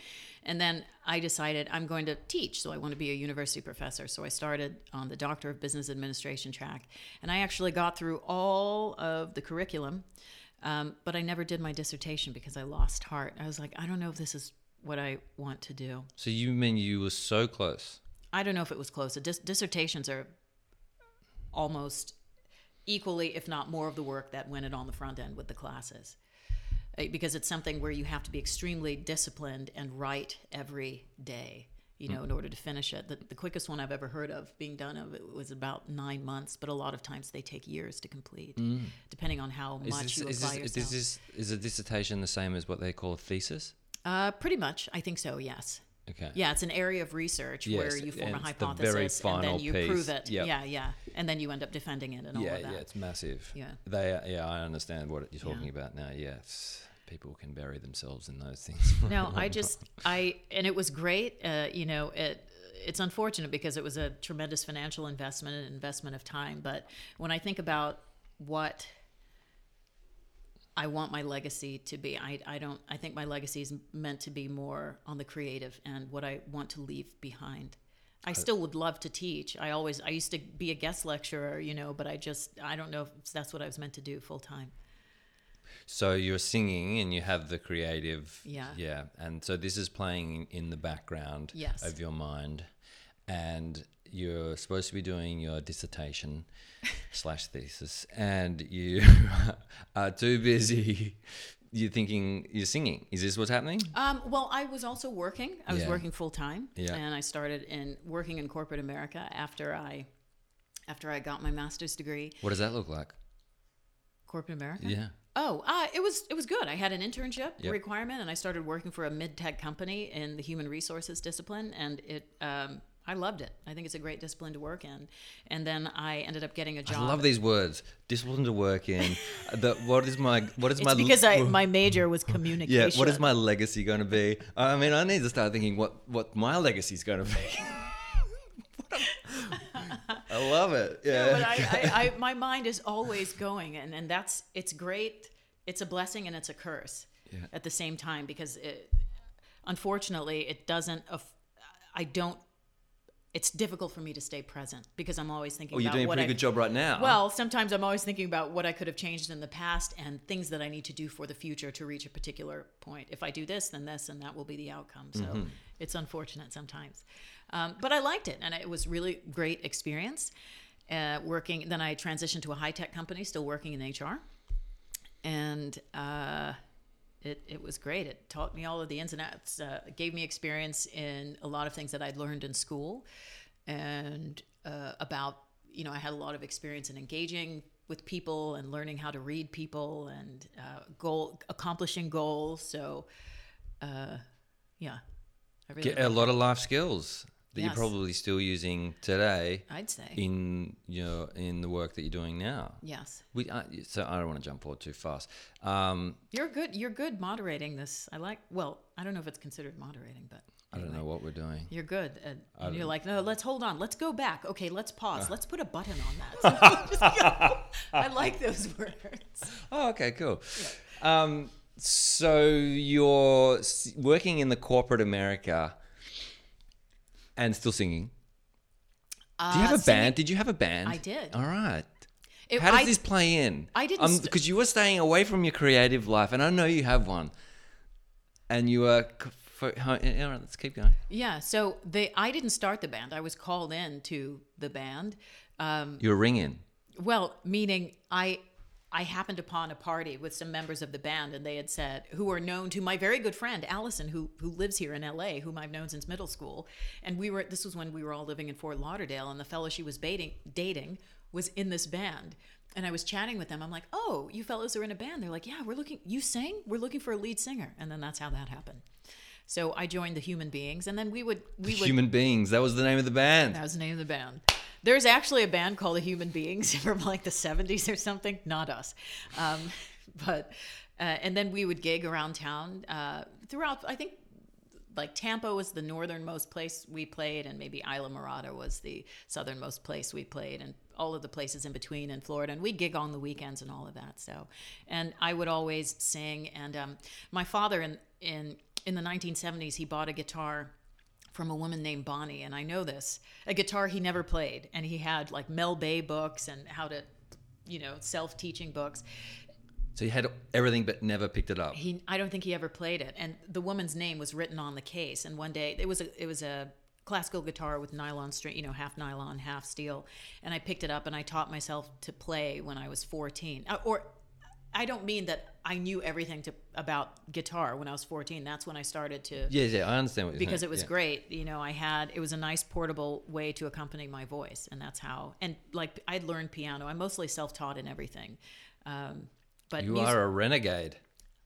And then I decided I'm going to teach, so I want to be a university professor. So I started on the Doctor of Business Administration track, and I actually got through all of the curriculum, um, but I never did my dissertation because I lost heart. I was like, I don't know if this is what I want to do. So you mean you were so close? I don't know if it was close. Dis- dissertations are almost equally, if not more, of the work that went on the front end with the classes. Because it's something where you have to be extremely disciplined and write every day, you know, in order to finish it. The, the quickest one I've ever heard of being done of it was about nine months, but a lot of times they take years to complete, depending on how Is much this, you is, apply this, yourself. is this is a dissertation the same as what they call a thesis? uh, pretty much, I think so. Yes. Okay. Yeah, it's an area of research Yes, where you form a it's the hypothesis and then you piece. prove it. Yep. Yeah, yeah, and then you end up defending it and all Yeah, of that. yeah, it's massive. Yeah. They, Are, yeah, I understand what you're talking Yeah. about now. Yes, people can bury themselves in those things. no, I just I and it was great. Uh, you know, it it's unfortunate because it was a tremendous financial investment and investment of time. But when I think about what I want my legacy to be, I I don't I think my legacy is meant to be more on the creative and what I want to leave behind. I still would love to teach. I always I used to be a guest lecturer, you know, but I just I don't know if that's what I was meant to do full time. So you're singing and you have the creative. Yeah. Yeah. And so this is playing in the background Yes. of your mind. And you're supposed to be doing your dissertation slash thesis. And you are too busy. You're thinking you're singing. Is this what's happening? Um, well, I was also working. I was Yeah. working full time, Yeah. and I started in working in corporate America after I after I got my master's degree. What does that look like? Corporate America. Yeah. Oh, uh, it was it was good. I had an internship Yep. requirement, and I started working for a mid tech company in the human resources discipline, and it. Um, I loved it. I think it's a great discipline to work in. And then I ended up getting a job. I love these words. Discipline to work in. the, what is my what is It's my because I my major was communication. Yeah, what is my legacy going to be? I mean, I need to start thinking what what my legacy is going to be. I love it. Yeah. No, but I, I, I, my mind is always going, and, and that's it's great. It's a blessing and it's a curse Yeah. at the same time because it, unfortunately, it doesn't. I don't. It's difficult for me to stay present because I'm always thinking. oh, you're about doing a what pretty I, good job right now. Well, sometimes I'm always thinking about what I could have changed in the past and things that I need to do for the future to reach a particular point. If I do this, then this, and that will be the outcome. So Mm-hmm. it's unfortunate sometimes. Um, but I liked it, and it was really great experience. Uh, working, then I transitioned to a high tech company, still working in HR, and uh, it it was great. It taught me all of the ins and outs. Uh, gave me experience in a lot of things that I'd learned in school, and uh, about you know I had a lot of experience in engaging with people and learning how to read people and uh, goal accomplishing goals. So, uh, yeah, I really Get a lot of life skills that Yes. you're probably still using today I'd say in your in the work that you're doing now. yes. We, uh, so I don't want to jump forward too fast. Um, You're good. You're good moderating this. I like. Well, I don't know if it's considered moderating, but I don't know what we're doing. You're good. And, and you're like, no, let's hold on. Let's go back. Okay, let's Uh. pause. Let's put a button on that. So just. I like those words. Oh, okay, cool. Um, so you're working in the corporate America and still singing. Do you have a band? Did you have a band? Uh, I did. All right. It- How does I- this play in? I didn't st- because you were staying away from your creative life, and I know you have one. And you were. For, all right, let's keep going. Yeah. So they, I didn't start the band. I was called in to the band. Um, You were ringing. well, meaning I, I happened upon a party with some members of the band, and they had said, who are known to my very good friend Allison, who who lives here in L.A., whom I've known since middle school, and we were. This was when we were all living in Fort Lauderdale, and the fellow she was dating dating was in this band. And I was chatting with them. I'm like, "Oh, you fellows are in a band." They're like, "Yeah, we're looking. You sing? We're looking for a lead singer." And then that's how that happened. So I joined the Human Beings, and then we would we would Human beings. That was the name of the band. that was the name of the band. There's actually a band called the Human Beings from like the 70s or something. Not us. Um, but, uh, and then we would gig around town uh, throughout, I think, like Tampa was the northernmost place we played, and maybe Islamorada was the southernmost place we played, and all of the places in between in Florida. And we gig on the weekends and all of that. So, and I would always sing. And um, my father in in in the 1970s, he bought a guitar from a woman named Bonnie, and I know this a guitar he never played, and he had like Mel Bay books and how to, you know, self teaching books. So he had everything but never picked it up. He, I don't think he ever played it, and the woman's name was written on the case. And one day it was a, it was a classical guitar with nylon string, you know, half nylon, half steel, and I picked it up and I taught myself to play when I was 14, Uh, or. I don't mean that I knew everything to, about guitar when I was 14. That's when I started to yeah, yeah, I understand what you're because saying. it was Yeah. great. You know, I had it was a nice portable way to accompany my voice, and that's how. And like I'd learned piano. I'm mostly self-taught in everything, um, but You mus- are a renegade.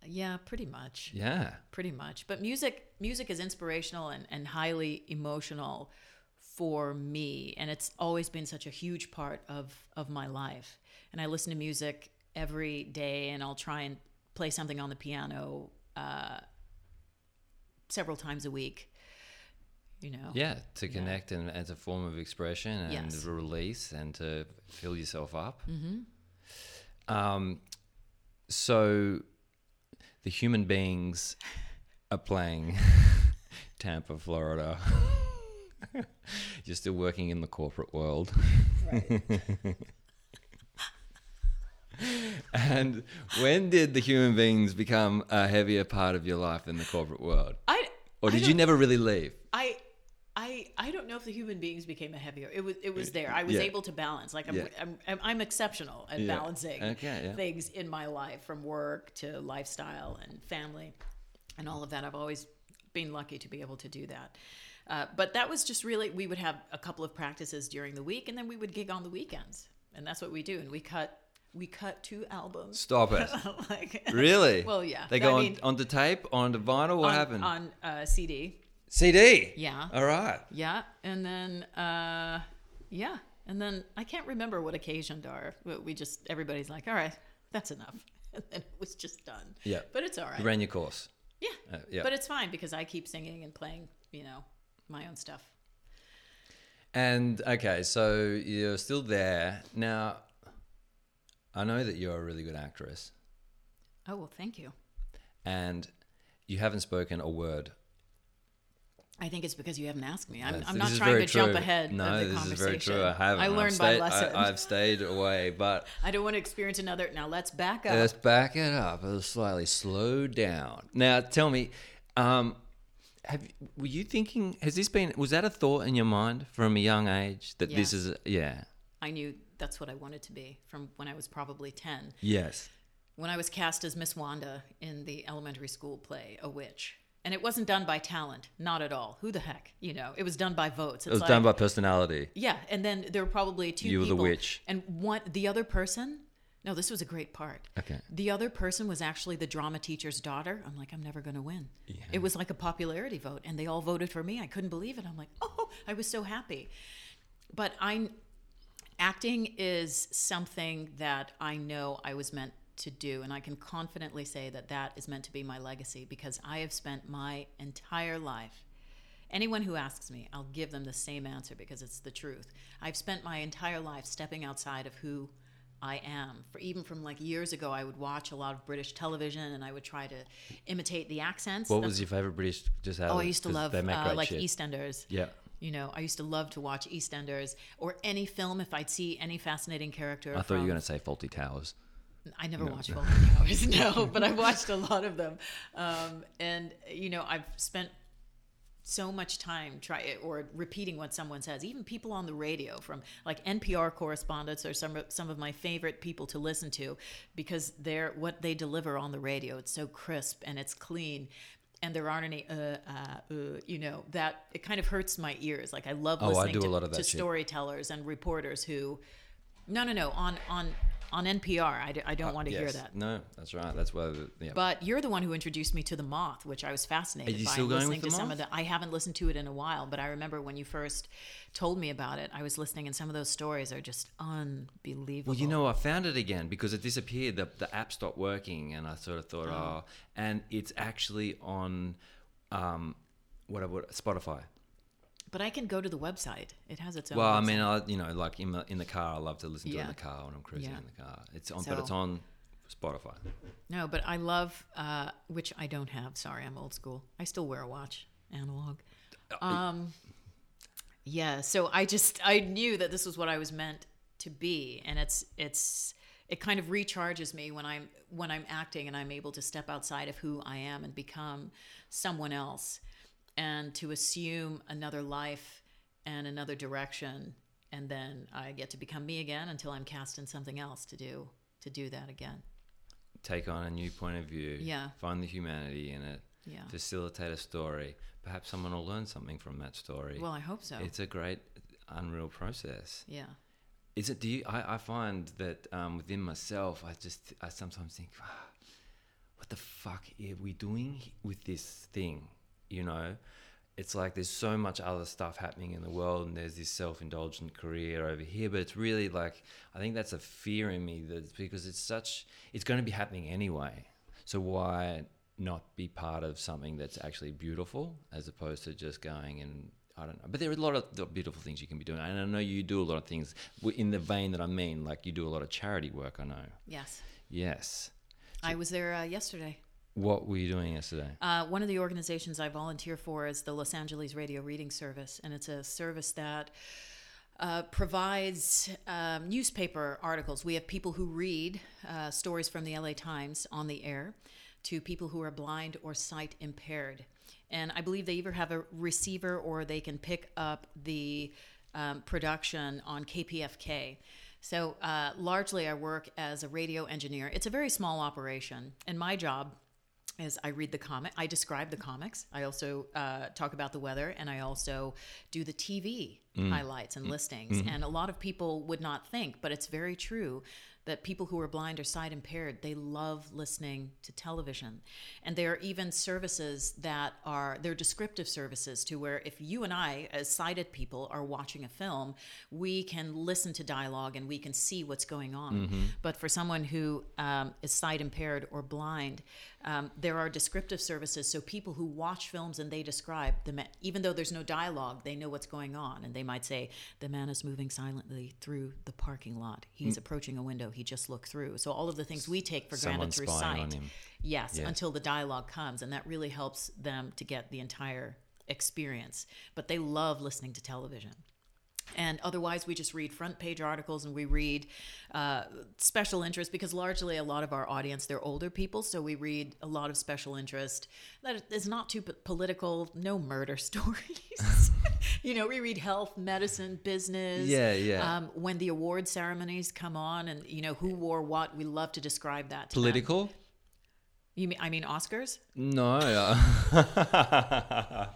yeah, pretty much, Yeah. pretty much. But music, music is inspirational and, and highly emotional for me, and it's always been such a huge part of of my life. And I listen to music every day, and I'll try and play something on the piano uh, several times a week. You know, Yeah, to connect and as a form of expression and Yes. release and to fill yourself up. Mm-hmm. Um, so the human beings are playing Tampa, Florida. You're still working in the corporate world. And when did the human beings become a heavier part of your life than the corporate world? I Or I did you never really leave? I I I don't know if the human beings became a heavier. It was it was there. I was Yeah. able to balance. Like I'm Yeah. I'm, I'm, I'm exceptional at Yeah. balancing Okay, things in my life from work to lifestyle and family and all of that. I've always been lucky to be able to do that. Uh, but that was just really we would have a couple of practices during the week and then we would gig on the weekends. And that's what we do. And we cut we cut two albums. Stop it. like Really? Well, yeah. They I go on, mean- onto tape, the vinyl. What on, happened? on uh, CD. CD. Yeah. All right. Yeah, and then uh, yeah, and then I can't remember what occasioned our. but We just everybody's like, all right, that's enough, and then it was just done. Yeah. but it's all right. You ran your course. yeah. Uh, yeah. but it's fine because I keep singing and playing, you know, my own stuff. And okay, so you're still there now. I know that you're a really good actress, Oh well, thank you. and you haven't spoken a word. I think it's because you haven't asked me. I'm, I'm not trying to jump ahead No, of the this is conversation. very true. I haven't. I I've learned stayed, my lesson. I, have stayed away, but I don't want to experience another. Now let's back up. let's back it up. Let's slightly slow down. Now, tell me, um, have were you thinking? Has this been? Was that a thought in your mind from a young age that this is? A, yeah. I knew that's what I wanted to be from when I was probably ten. Yes. when I was cast as Miss Wanda in the elementary school play A Witch. And it wasn't done by talent, not at all. Who the heck? You know, it was done by votes. It was done by personality. Yeah, and then there were probably two You were the witch. And one the other person no, this was a great part. Okay. The other person was actually the drama teacher's daughter. I'm like, I'm never going to win. Yeah. It was like a popularity vote, and they all voted for me. I couldn't believe it. I'm like, oh, I was so happy. But I, acting is something that I know I was meant to do, and I can confidently say that that is meant to be my legacy because I have spent my entire life. Anyone who asks me, I'll give them the same answer because it's the truth. I've spent my entire life stepping outside of who I am. For even from like years ago, I would watch a lot of British television and I would try to imitate the accents. What That's- was your favorite British? Just out Oh, I used to love uh, like shit. EastEnders. Yeah. You know, I used to love to watch EastEnders or any film if I'd see any fascinating character. I thought you were going to say Fawlty Towers. I never watched Fawlty Towers, no, but I've watched a lot of them. Um, and, you know, I've spent so much time try or repeating what someone says. Even people on the radio, from like NPR correspondents, are some some of my favorite people to listen to because they're what they deliver on the radio. It's so crisp and it's clean. And there aren't any, uh, uh, uh, you know, that it kind of hurts my ears. Like I love Oh, I listening do a to, lot of to storytellers and reporters who, no, no, no, on on on NPR. I, d- I don't want to hear that. No, that's right. That's why. Yeah. But you're the one who introduced me to the Moth, which I was fascinated Are you by. still going listening with to The some Moth? of the. I haven't listened to it in a while, but I remember when you first told me about it. I was listening, and some of those stories are just unbelievable. Well, you know, I found it again because it disappeared. The, the app stopped working, and I sort of thought, oh, and it's actually on, um, what, what Spotify. But I can go to the website. It has its own. Well, I mean, I you know, like in the in the car, I love to listen to it in the car when I'm cruising Yeah. in the car. It's on, but it's on Spotify. no, but I love, uh, which I don't have. Sorry, I'm old school. I still wear a watch, analog. Uh, Um, yeah. So I just I knew that this was what I was meant to be, and it's it's it kind of recharges me when I'm when I'm acting and I'm able to step outside of who I am and become someone else, and to assume another life and another direction, and then I get to become me again until I'm cast in something else to do to do that again. Take on a new point of view. Yeah. Find the humanity in it. Yeah. Facilitate a story. Perhaps someone will learn something from that story. Well, I hope so. It's a great, unreal process. yeah. Is it? Do you? I, I find that um, within myself, I just I sometimes think, "Ah, what the fuck are we doing with this thing? You know, it's like there's so much other stuff happening in the world, and there's this self-indulgent career over here, but it's really like I think that's a fear in me that because it's such it's going to be happening anyway. So why not be part of something that's actually beautiful as opposed to just going and I don't know. But there are a lot of beautiful things you can be doing. And I know you do a lot of things in the vein that I mean, like you do a lot of charity work, I know. Yes. Yes. I was there uh, yesterday. What were you doing yesterday? Uh, one of the organizations I volunteer for is the Los Angeles Radio Reading Service, and it's a service that uh, provides um, newspaper articles. We have people who read uh, stories from the LA Times on the air to people who are blind or sight impaired. And I believe they either have a receiver or they can pick up the um, production on KPFK. So uh, largely, I work as a radio engineer. It's a very small operation, and my job is I read the comic, I describe the mm. comics. I also uh, talk about the weather, and I also do the TV mm. highlights and mm. listings. Mm-hmm. And a lot of people would not think, but it's very true that people who are blind or sight impaired they love listening to television. And there are even services that are they're descriptive services to where if you and i as sighted people are watching a film we can listen to dialogue and we can see what's going on. Mm-hmm. But for someone who um, is sight impaired or blind um, there are descriptive services so people who watch films and they describe the man, even though there's no dialogue they know what's going on. And they might say the man is moving silently through the parking lot. He's approaching a window. He just looked through. So all of the things we take for Someone granted through sight. yes, Yes. until the dialogue comes and that really helps them to get the entire experience. But they love listening to television and otherwise we just read front page articles and we read uh, special interest because largely a lot of our audience they're older people so we read a lot of special interest that is not too p- political no murder stories you know we read health medicine business Yeah, yeah. um, when the award ceremonies come on and you know who wore what we love to describe that to them. Political? you mean i mean oscars No.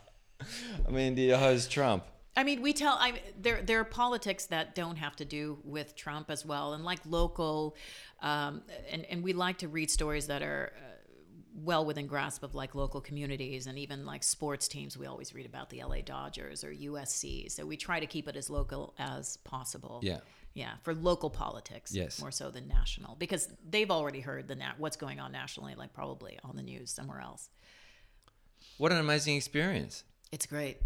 I mean, the host Trump. I mean, we tell. I there there are politics that don't have to do with Trump as well, and like local, um, and and we like to read stories that are. Uh, well within grasp of like local communities and even like sports teams we always read about the LA Dodgers or USC so we try to keep it as local as possible Yeah. yeah for local politics Yes. more so than national because they've already heard the nat- what's going on nationally like probably on the news somewhere else What an amazing experience. it's great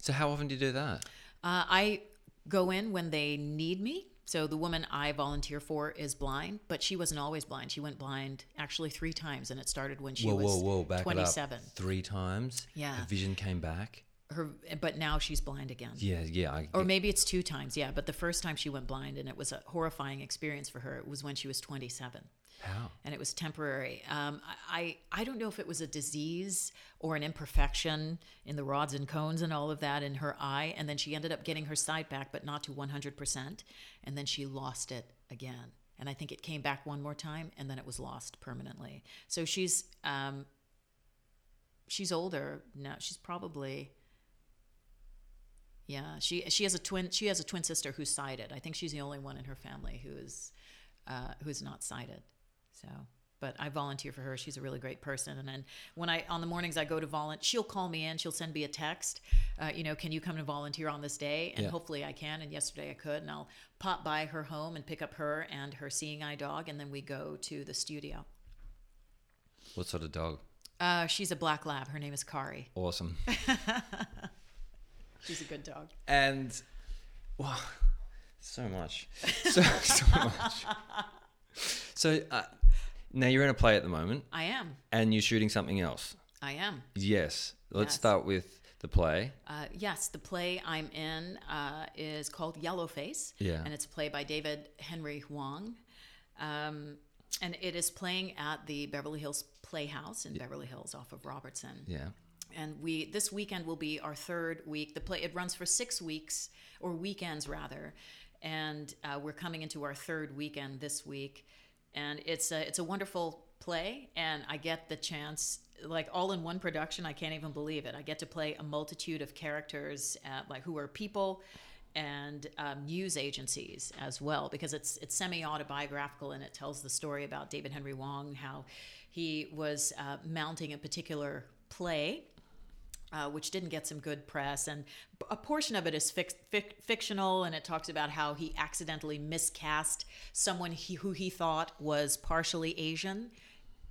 So, how often do you do that? Uh, I go in when they need me. So the woman I volunteer for is blind, but she wasn't always blind. She went blind actually three times, and it started when she whoa, was whoa, whoa. Back 27. it up. Three times? Yeah. The vision came back. her, but now she's blind again. Yeah, yeah. I, Or maybe it's two times, yeah. But the first time she went blind, and it was a horrifying experience for her. It was when she was 27 how? and it was temporary. Um, I I don't know if it was a disease or an imperfection in the rods and cones and all of that in her eye, and then she ended up getting her sight back, but not to one hundred percent, and then she lost it again. And I think it came back one more time, and then it was lost permanently. So she's um, she's older now. She's probably yeah. She she has a twin. She has a twin sister who's sighted. I think she's the only one in her family who is uh, who's not sighted. So, but I volunteer for her. She's a really great person. And then when I on the mornings I go to volunteer, she'll call me in. She'll send me a text. Uh, you know, can you come to volunteer on this day? And Yeah. hopefully I can. And yesterday I could. And I'll pop by her home and pick up her and her seeing eye dog, and then we go to the studio. What sort of dog? Uh, she's a black lab. Her name is Kari. Awesome. She's a good dog. and wow, so much, so so much. So uh, now you're in a play at the moment, I am. and you're shooting something else. I am. Yes. Let's Yes. start with the play. Uh, yes, the play I'm in uh, is called Yellowface. Yeah. And it's a play by David Henry Hwang. Um, and it is playing at the Beverly Hills Playhouse in Beverly Hills off of Robertson. Yeah. And we this weekend will be our third week. The play it runs for six weeks or weekends rather, and uh, we're coming into our third weekend this week. And it's a it's a wonderful play, and I get the chance like all in one production. I can't even believe it. I get to play a multitude of characters, uh, like who are people and um, news agencies as well because it's it's semi autobiographical and it tells the story about David Henry Hwang how he was uh, mounting a particular play uh, which didn't get some good press. And a portion of it is fic- fic- fictional, and it talks about how he accidentally miscast someone he, who he thought was partially Asian.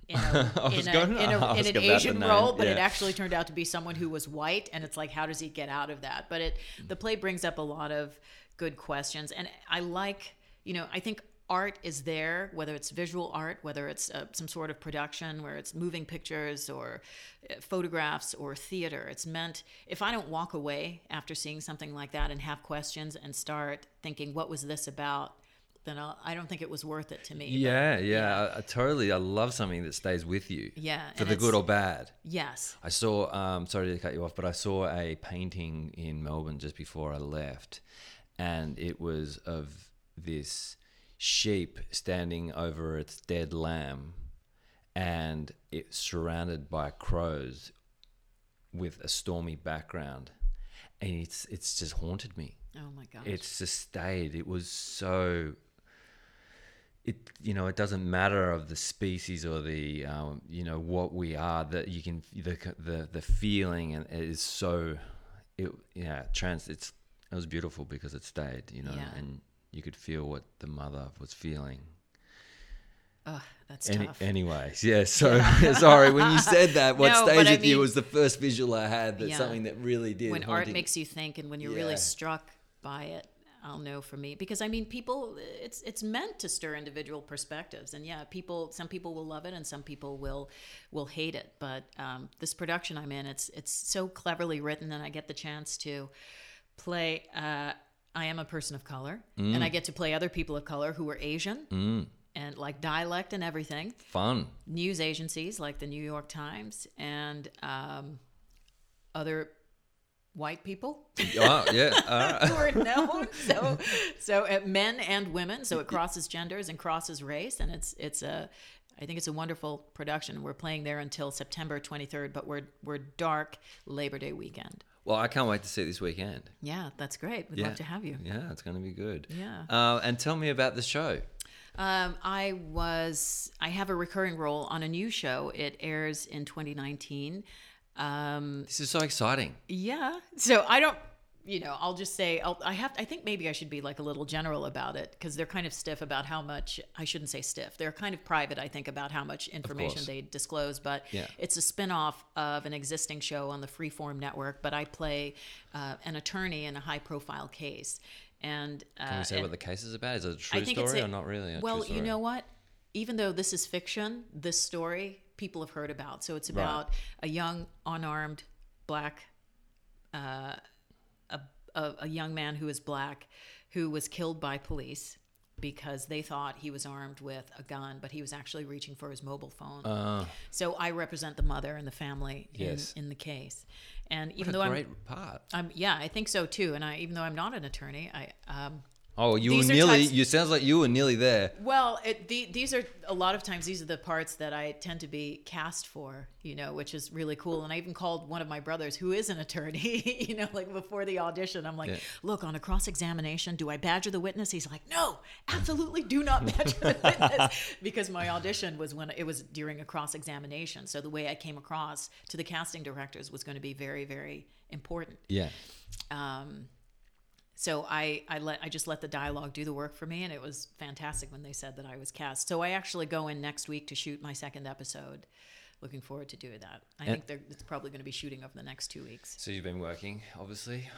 In, a, in, a, going in, a, in an Asian role, but it actually turned out to be someone who was white, and it's like, how does he get out of that? But it the play brings up a lot of good questions, and I like, you know, I think art is there, whether it's visual art, whether it's uh, some sort of production, where it's moving pictures or uh, photographs or theater. It's meant, if I don't walk away after seeing something like that and have questions and start thinking, what was this about? Then I'll, I don't think it was worth it to me. But Yeah, yeah, I, I totally. I love something that stays with you. Yeah, For the good or bad. yes. I saw. Um, sorry to cut you off, but I saw a painting in Melbourne just before I left, and it was of this sheep standing over its dead lamb, and it's surrounded by crows, with a stormy background, and it's it's just haunted me. Oh my gosh. It's just stayed. It was so. It you know it doesn't matter of the species or the um, you know what we are that you can the the the feeling and it is so it yeah trans it's it was beautiful because it stayed you know Yeah. and you could feel what the mother was feeling. Ugh, that's Any, tough. anyways, yeah. So sorry when you said that. What No, stays I with you was the first visual I had. That's Yeah. something that really did. when art makes you think and when you're Yeah. really struck by it i'll know for me because i mean people it's it's meant to stir individual perspectives and yeah people some people will love it and some people will will hate it but um, this production i'm in it's it's so cleverly written and i get the chance to play uh, i am a person of color and i get to play other people of color who are asian and like dialect and everything fun. news agencies like the New York Times and um, other white people Oh yeah, right. who are known. So, so uh, men and women. So it crosses genders and crosses race, and it's it's a. I think it's a wonderful production. We're playing there until September 23rd, but we're we're dark Labor Day weekend. Well, I can't wait to see it this weekend. Yeah, that's great. We'd Yeah. love to have you. Yeah, it's going to be good. Yeah. Uh, and tell me about the show. Um, I was I have a recurring role on a new show. It airs in 2019. Um, This is so exciting. Yeah. So I don't, you know, I'll just say I'll, I have. I think maybe I should be like a little general about it because they're kind of stiff about how much. I shouldn't say stiff. They're kind of private. I think about how much information they disclose. But Yeah. it's a spin-off of an existing show on the Freeform network. But I play uh, an attorney in a high-profile case. And uh, Can we say and- what the case is about? Is it a true story a- or not really? well, you know what? Even though this is fiction, this story people have heard about. So it's Right. about a young, unarmed black uh, a, a a young man who is black who was killed by police because they thought he was armed with a gun, but he was actually reaching for his mobile phone. Uh, so I represent the mother and the family in, Yes. in the case. And even a though great I'm. I'm, yeah, I think so too. And I, even though I'm not an attorney, I, um, Oh, you were These are nearly. types- You sounds like you were nearly there. Well, it, the, these are a lot of times these are the parts that I tend to be cast for, you know, which is really cool. And I even called one of my brothers, who is an attorney, you know, like before the audition. I'm like, Yeah. look, on a cross examination, do I badger the witness? He's like, no, absolutely do not badger the witness, because my audition was when it was during a cross examination. So the way I came across to the casting directors was going to be very, very important. Yeah. Um, so I I let I just let the dialogue do the work for me, and it was fantastic when they said that I was cast. So I actually go in next week to shoot my second episode. Looking forward to doing that. I And- think they're, it's probably going to be shooting over the next two weeks. So you've been working, obviously.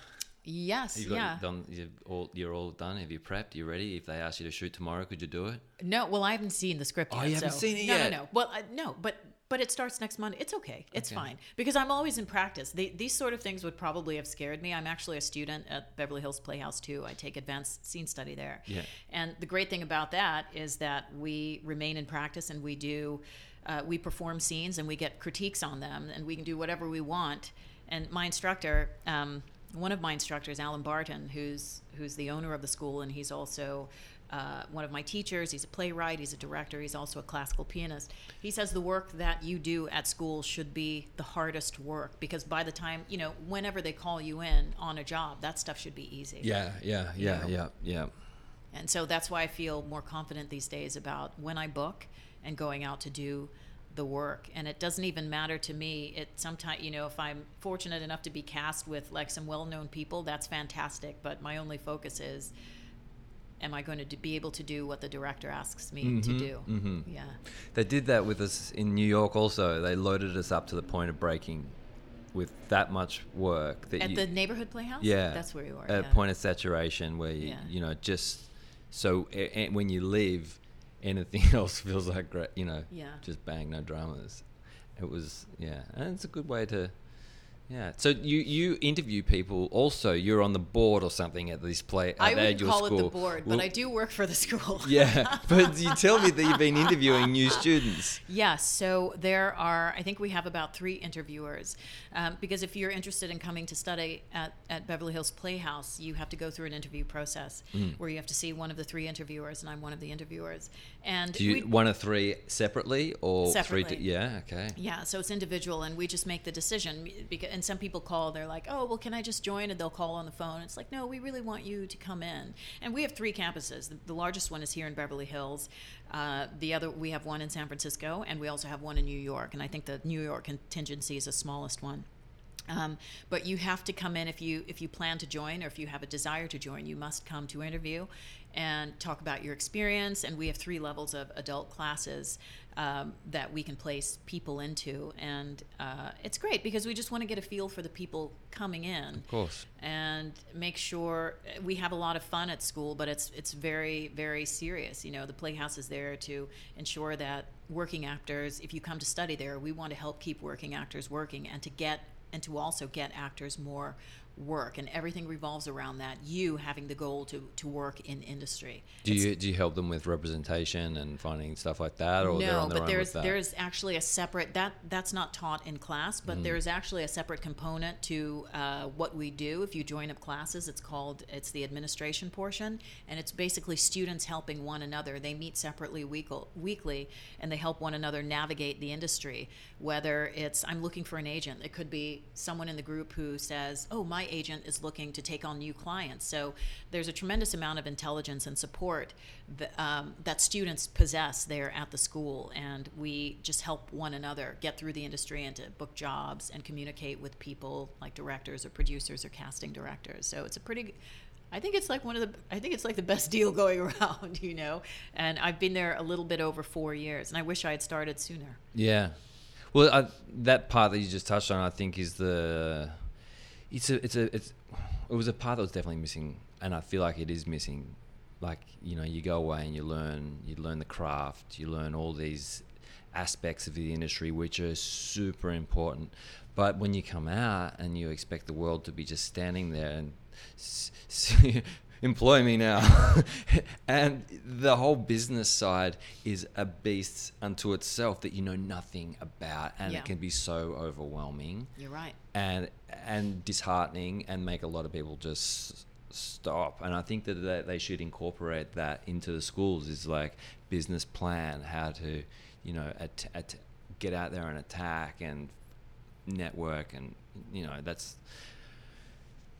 Yes, You've yeah. Done, you're all, you're all done. Have you prepped? You ready? If they ask you to shoot tomorrow, could you do it? No, well, I haven't seen the script Oh, yet. you haven't so- seen it no, yet? No, no, Well, I, no, but but it starts next Monday. It's okay. It's Okay. fine because I'm always in practice. They, these sort of things would probably have scared me. I'm actually a student at Beverly Hills Playhouse too. I take advanced scene study there. Yeah. And the great thing about that is that we remain in practice and we do. Uh, we perform scenes and we get critiques on them and we can do whatever we want. And my instructor, um, one of my instructors, Allen Barton, who's who's the owner of the school, and he's also uh, one of my teachers. He's a playwright. He's a director. He's also a classical pianist. He says the work that you do at school should be the hardest work because by the time you know, whenever they call you in on a job, that stuff should be easy. Yeah, yeah, yeah, know. yeah, yeah. And so that's why I feel more confident these days about when I book and going out to do the work. And it doesn't even matter to me. It sometimes, you know, if I'm fortunate enough to be cast with like some well-known people, that's fantastic. But my only focus is, am I going to be able to do what the director asks me to mm-hmm, do? Mm-hmm. Yeah. They did that with us in New York. Also, they loaded us up to the point of breaking with that much work that At you, the neighborhood playhouse. yeah, That's where you are. At yeah. point of saturation, where you, Yeah. you know just so a- a- when you leave, anything else feels like great. You know, Yeah. just bang, no dramas. It was yeah, and it's a good way to. Yeah. So you you interview people. Also, you're on the board or something at this play. I at, at your call school. it the board, but I do work for the school. Yeah, but you tell me that you've been interviewing new students. Yes, so there are, I think we have about three interviewers. Um, because if you're interested in coming to study at, at Beverly Hills Playhouse, you have to go through an interview process Mm. where you have to see one of the three interviewers, and I'm one of the interviewers. And Do you we, one of three separately or three? Separately. To, yeah. Okay. yeah, so it's individual, and we just make the decision. Because, and some people call, they're like, "Oh, well, can I just join?" And they'll call on the phone. It's like, no, we really want you to come in. And we have three campuses. The, the largest one is here in Beverly Hills. Uh, the other, we have one in San Francisco, and we also have one in New York. And I think the New York contingency is the smallest one. Um, but you have to come in if you if you plan to join or if you have a desire to join. You must come to interview and talk about your experience. And we have three levels of adult classes um, that we can place people into, and uh, it's great because we just want to get a feel for the people coming in Of course. and make sure we have a lot of fun at school, but it's it's very very serious. You know, the Playhouse is there to ensure that working actors, if you come to study there, we want to help keep working actors working and to get and to also get actors more work and everything revolves around that you having the goal to to work in industry Do It's- you do you help them with representation and finding stuff like that, or no, on but there's there's actually a separate that that's not taught in class, Mm. but there's actually a separate component to uh, what we do. If you join up classes, it's called it's the administration portion, and it's basically students helping one another. They meet separately weekly, and they help one another navigate the industry. Whether it's I'm looking for an agent, it could be someone in the group who says, "Oh, my agent is looking to take on new clients." So there's a tremendous amount of intelligence and support that, um, that students possess there at the school, and we just help one another get through the industry and to book jobs and communicate with people like directors or producers or casting directors. So it's a pretty. I think it's like one of the. I think it's like the best deal going around, you know. And I've been there a little bit over four years, and I wish I had started sooner. Yeah. Well, I, that part that you just touched on, I think, is the. It's a. It's a. It's. It was a part that was definitely missing, and I feel like it is missing. Like you know, you go away and you learn. You learn the craft. You learn all these aspects of the industry, which are super important. But when you come out and you expect the world to be just standing there and s- s- employ me now, and the whole business side is a beast unto itself that you know nothing about, and Yeah. it can be so overwhelming You're right. and and disheartening and make a lot of people just stop and i think that they, should incorporate that into the schools is like business plan how to you know at, at, get out there and attack and network and you know that's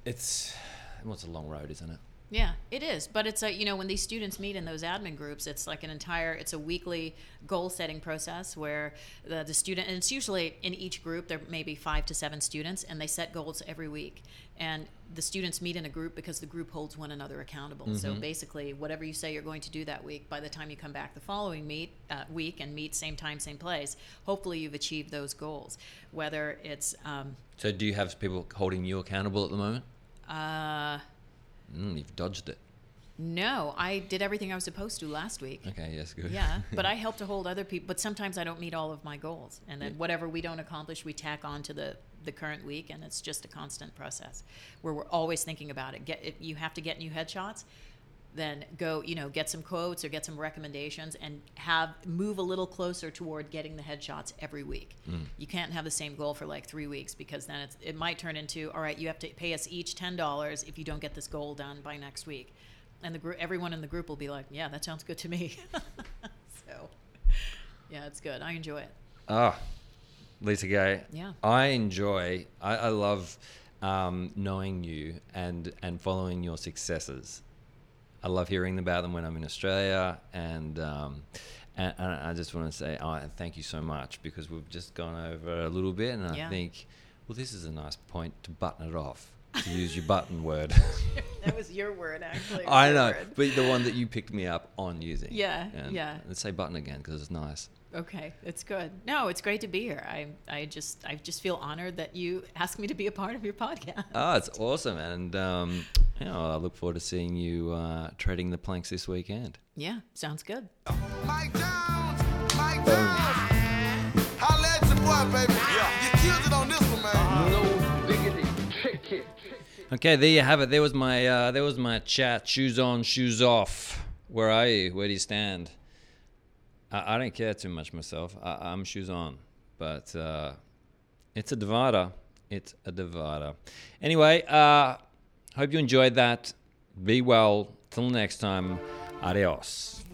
it's well it's a long road isn't it Yeah, it is. But it's a, you know, when these students meet in those admin groups, it's like an entire, it's a weekly goal setting process where the, the student, and it's usually in each group, there may be five to seven students, and they set goals every week. And the students meet in a group because the group holds one another accountable. So basically, whatever you say you're going to do that week, by the time you come back the following meet uh, week and meet same time, same place, hopefully you've achieved those goals. Whether it's, um, so do you have people holding you accountable at the moment uh, mm, you've dodged it no, I did everything I was supposed to last week. okay yes good Yeah, but I help to hold other people. But sometimes I don't meet all of my goals, and then whatever we don't accomplish, we tack on to the the current week, and it's just a constant process where we're always thinking about it. Get if you have to get new headshots, then go you know get some quotes or get some recommendations, and have move a little closer toward getting the headshots every week. You can't have the same goal for like three weeks because then it's, it might turn into all right. You have to pay us each ten dollars if you don't get this goal done by next week. And the group, everyone in the group will be like, "Yeah, that sounds good to me." so, yeah, it's good. I enjoy it. Ah, Lisa Gay. Yeah. I enjoy. I, I love um, knowing you and and following your successes. I love hearing about them when I'm in Australia, and um, and, and I just want to say, oh, thank you so much because we've just gone over a little bit, and I think, well, this is a nice point to button it off. To use your button word. That was your word, actually. I know, but the one that you picked me up on using. Yeah, And yeah. Let's say button again because it's nice. Okay, it's good. No, it's great to be here. I, I just, I just feel honored that you asked me to be a part of your podcast. Oh, it's awesome, and um, you know, I look forward to seeing you uh, trading the planks this weekend. Yeah, sounds good. Mike Jones, Mike Jones. Holla at your boy, baby. You killed it on this one, man. Okay, there you have it. There was my uh, there was my chat. Shoes on, shoes off. Where are you? Where do you stand? I, I don't care too much myself. I, I'm shoes on, but uh, it's a divider. It's a divider. Anyway, uh, hope you enjoyed that. Be well. Till next time. Adios.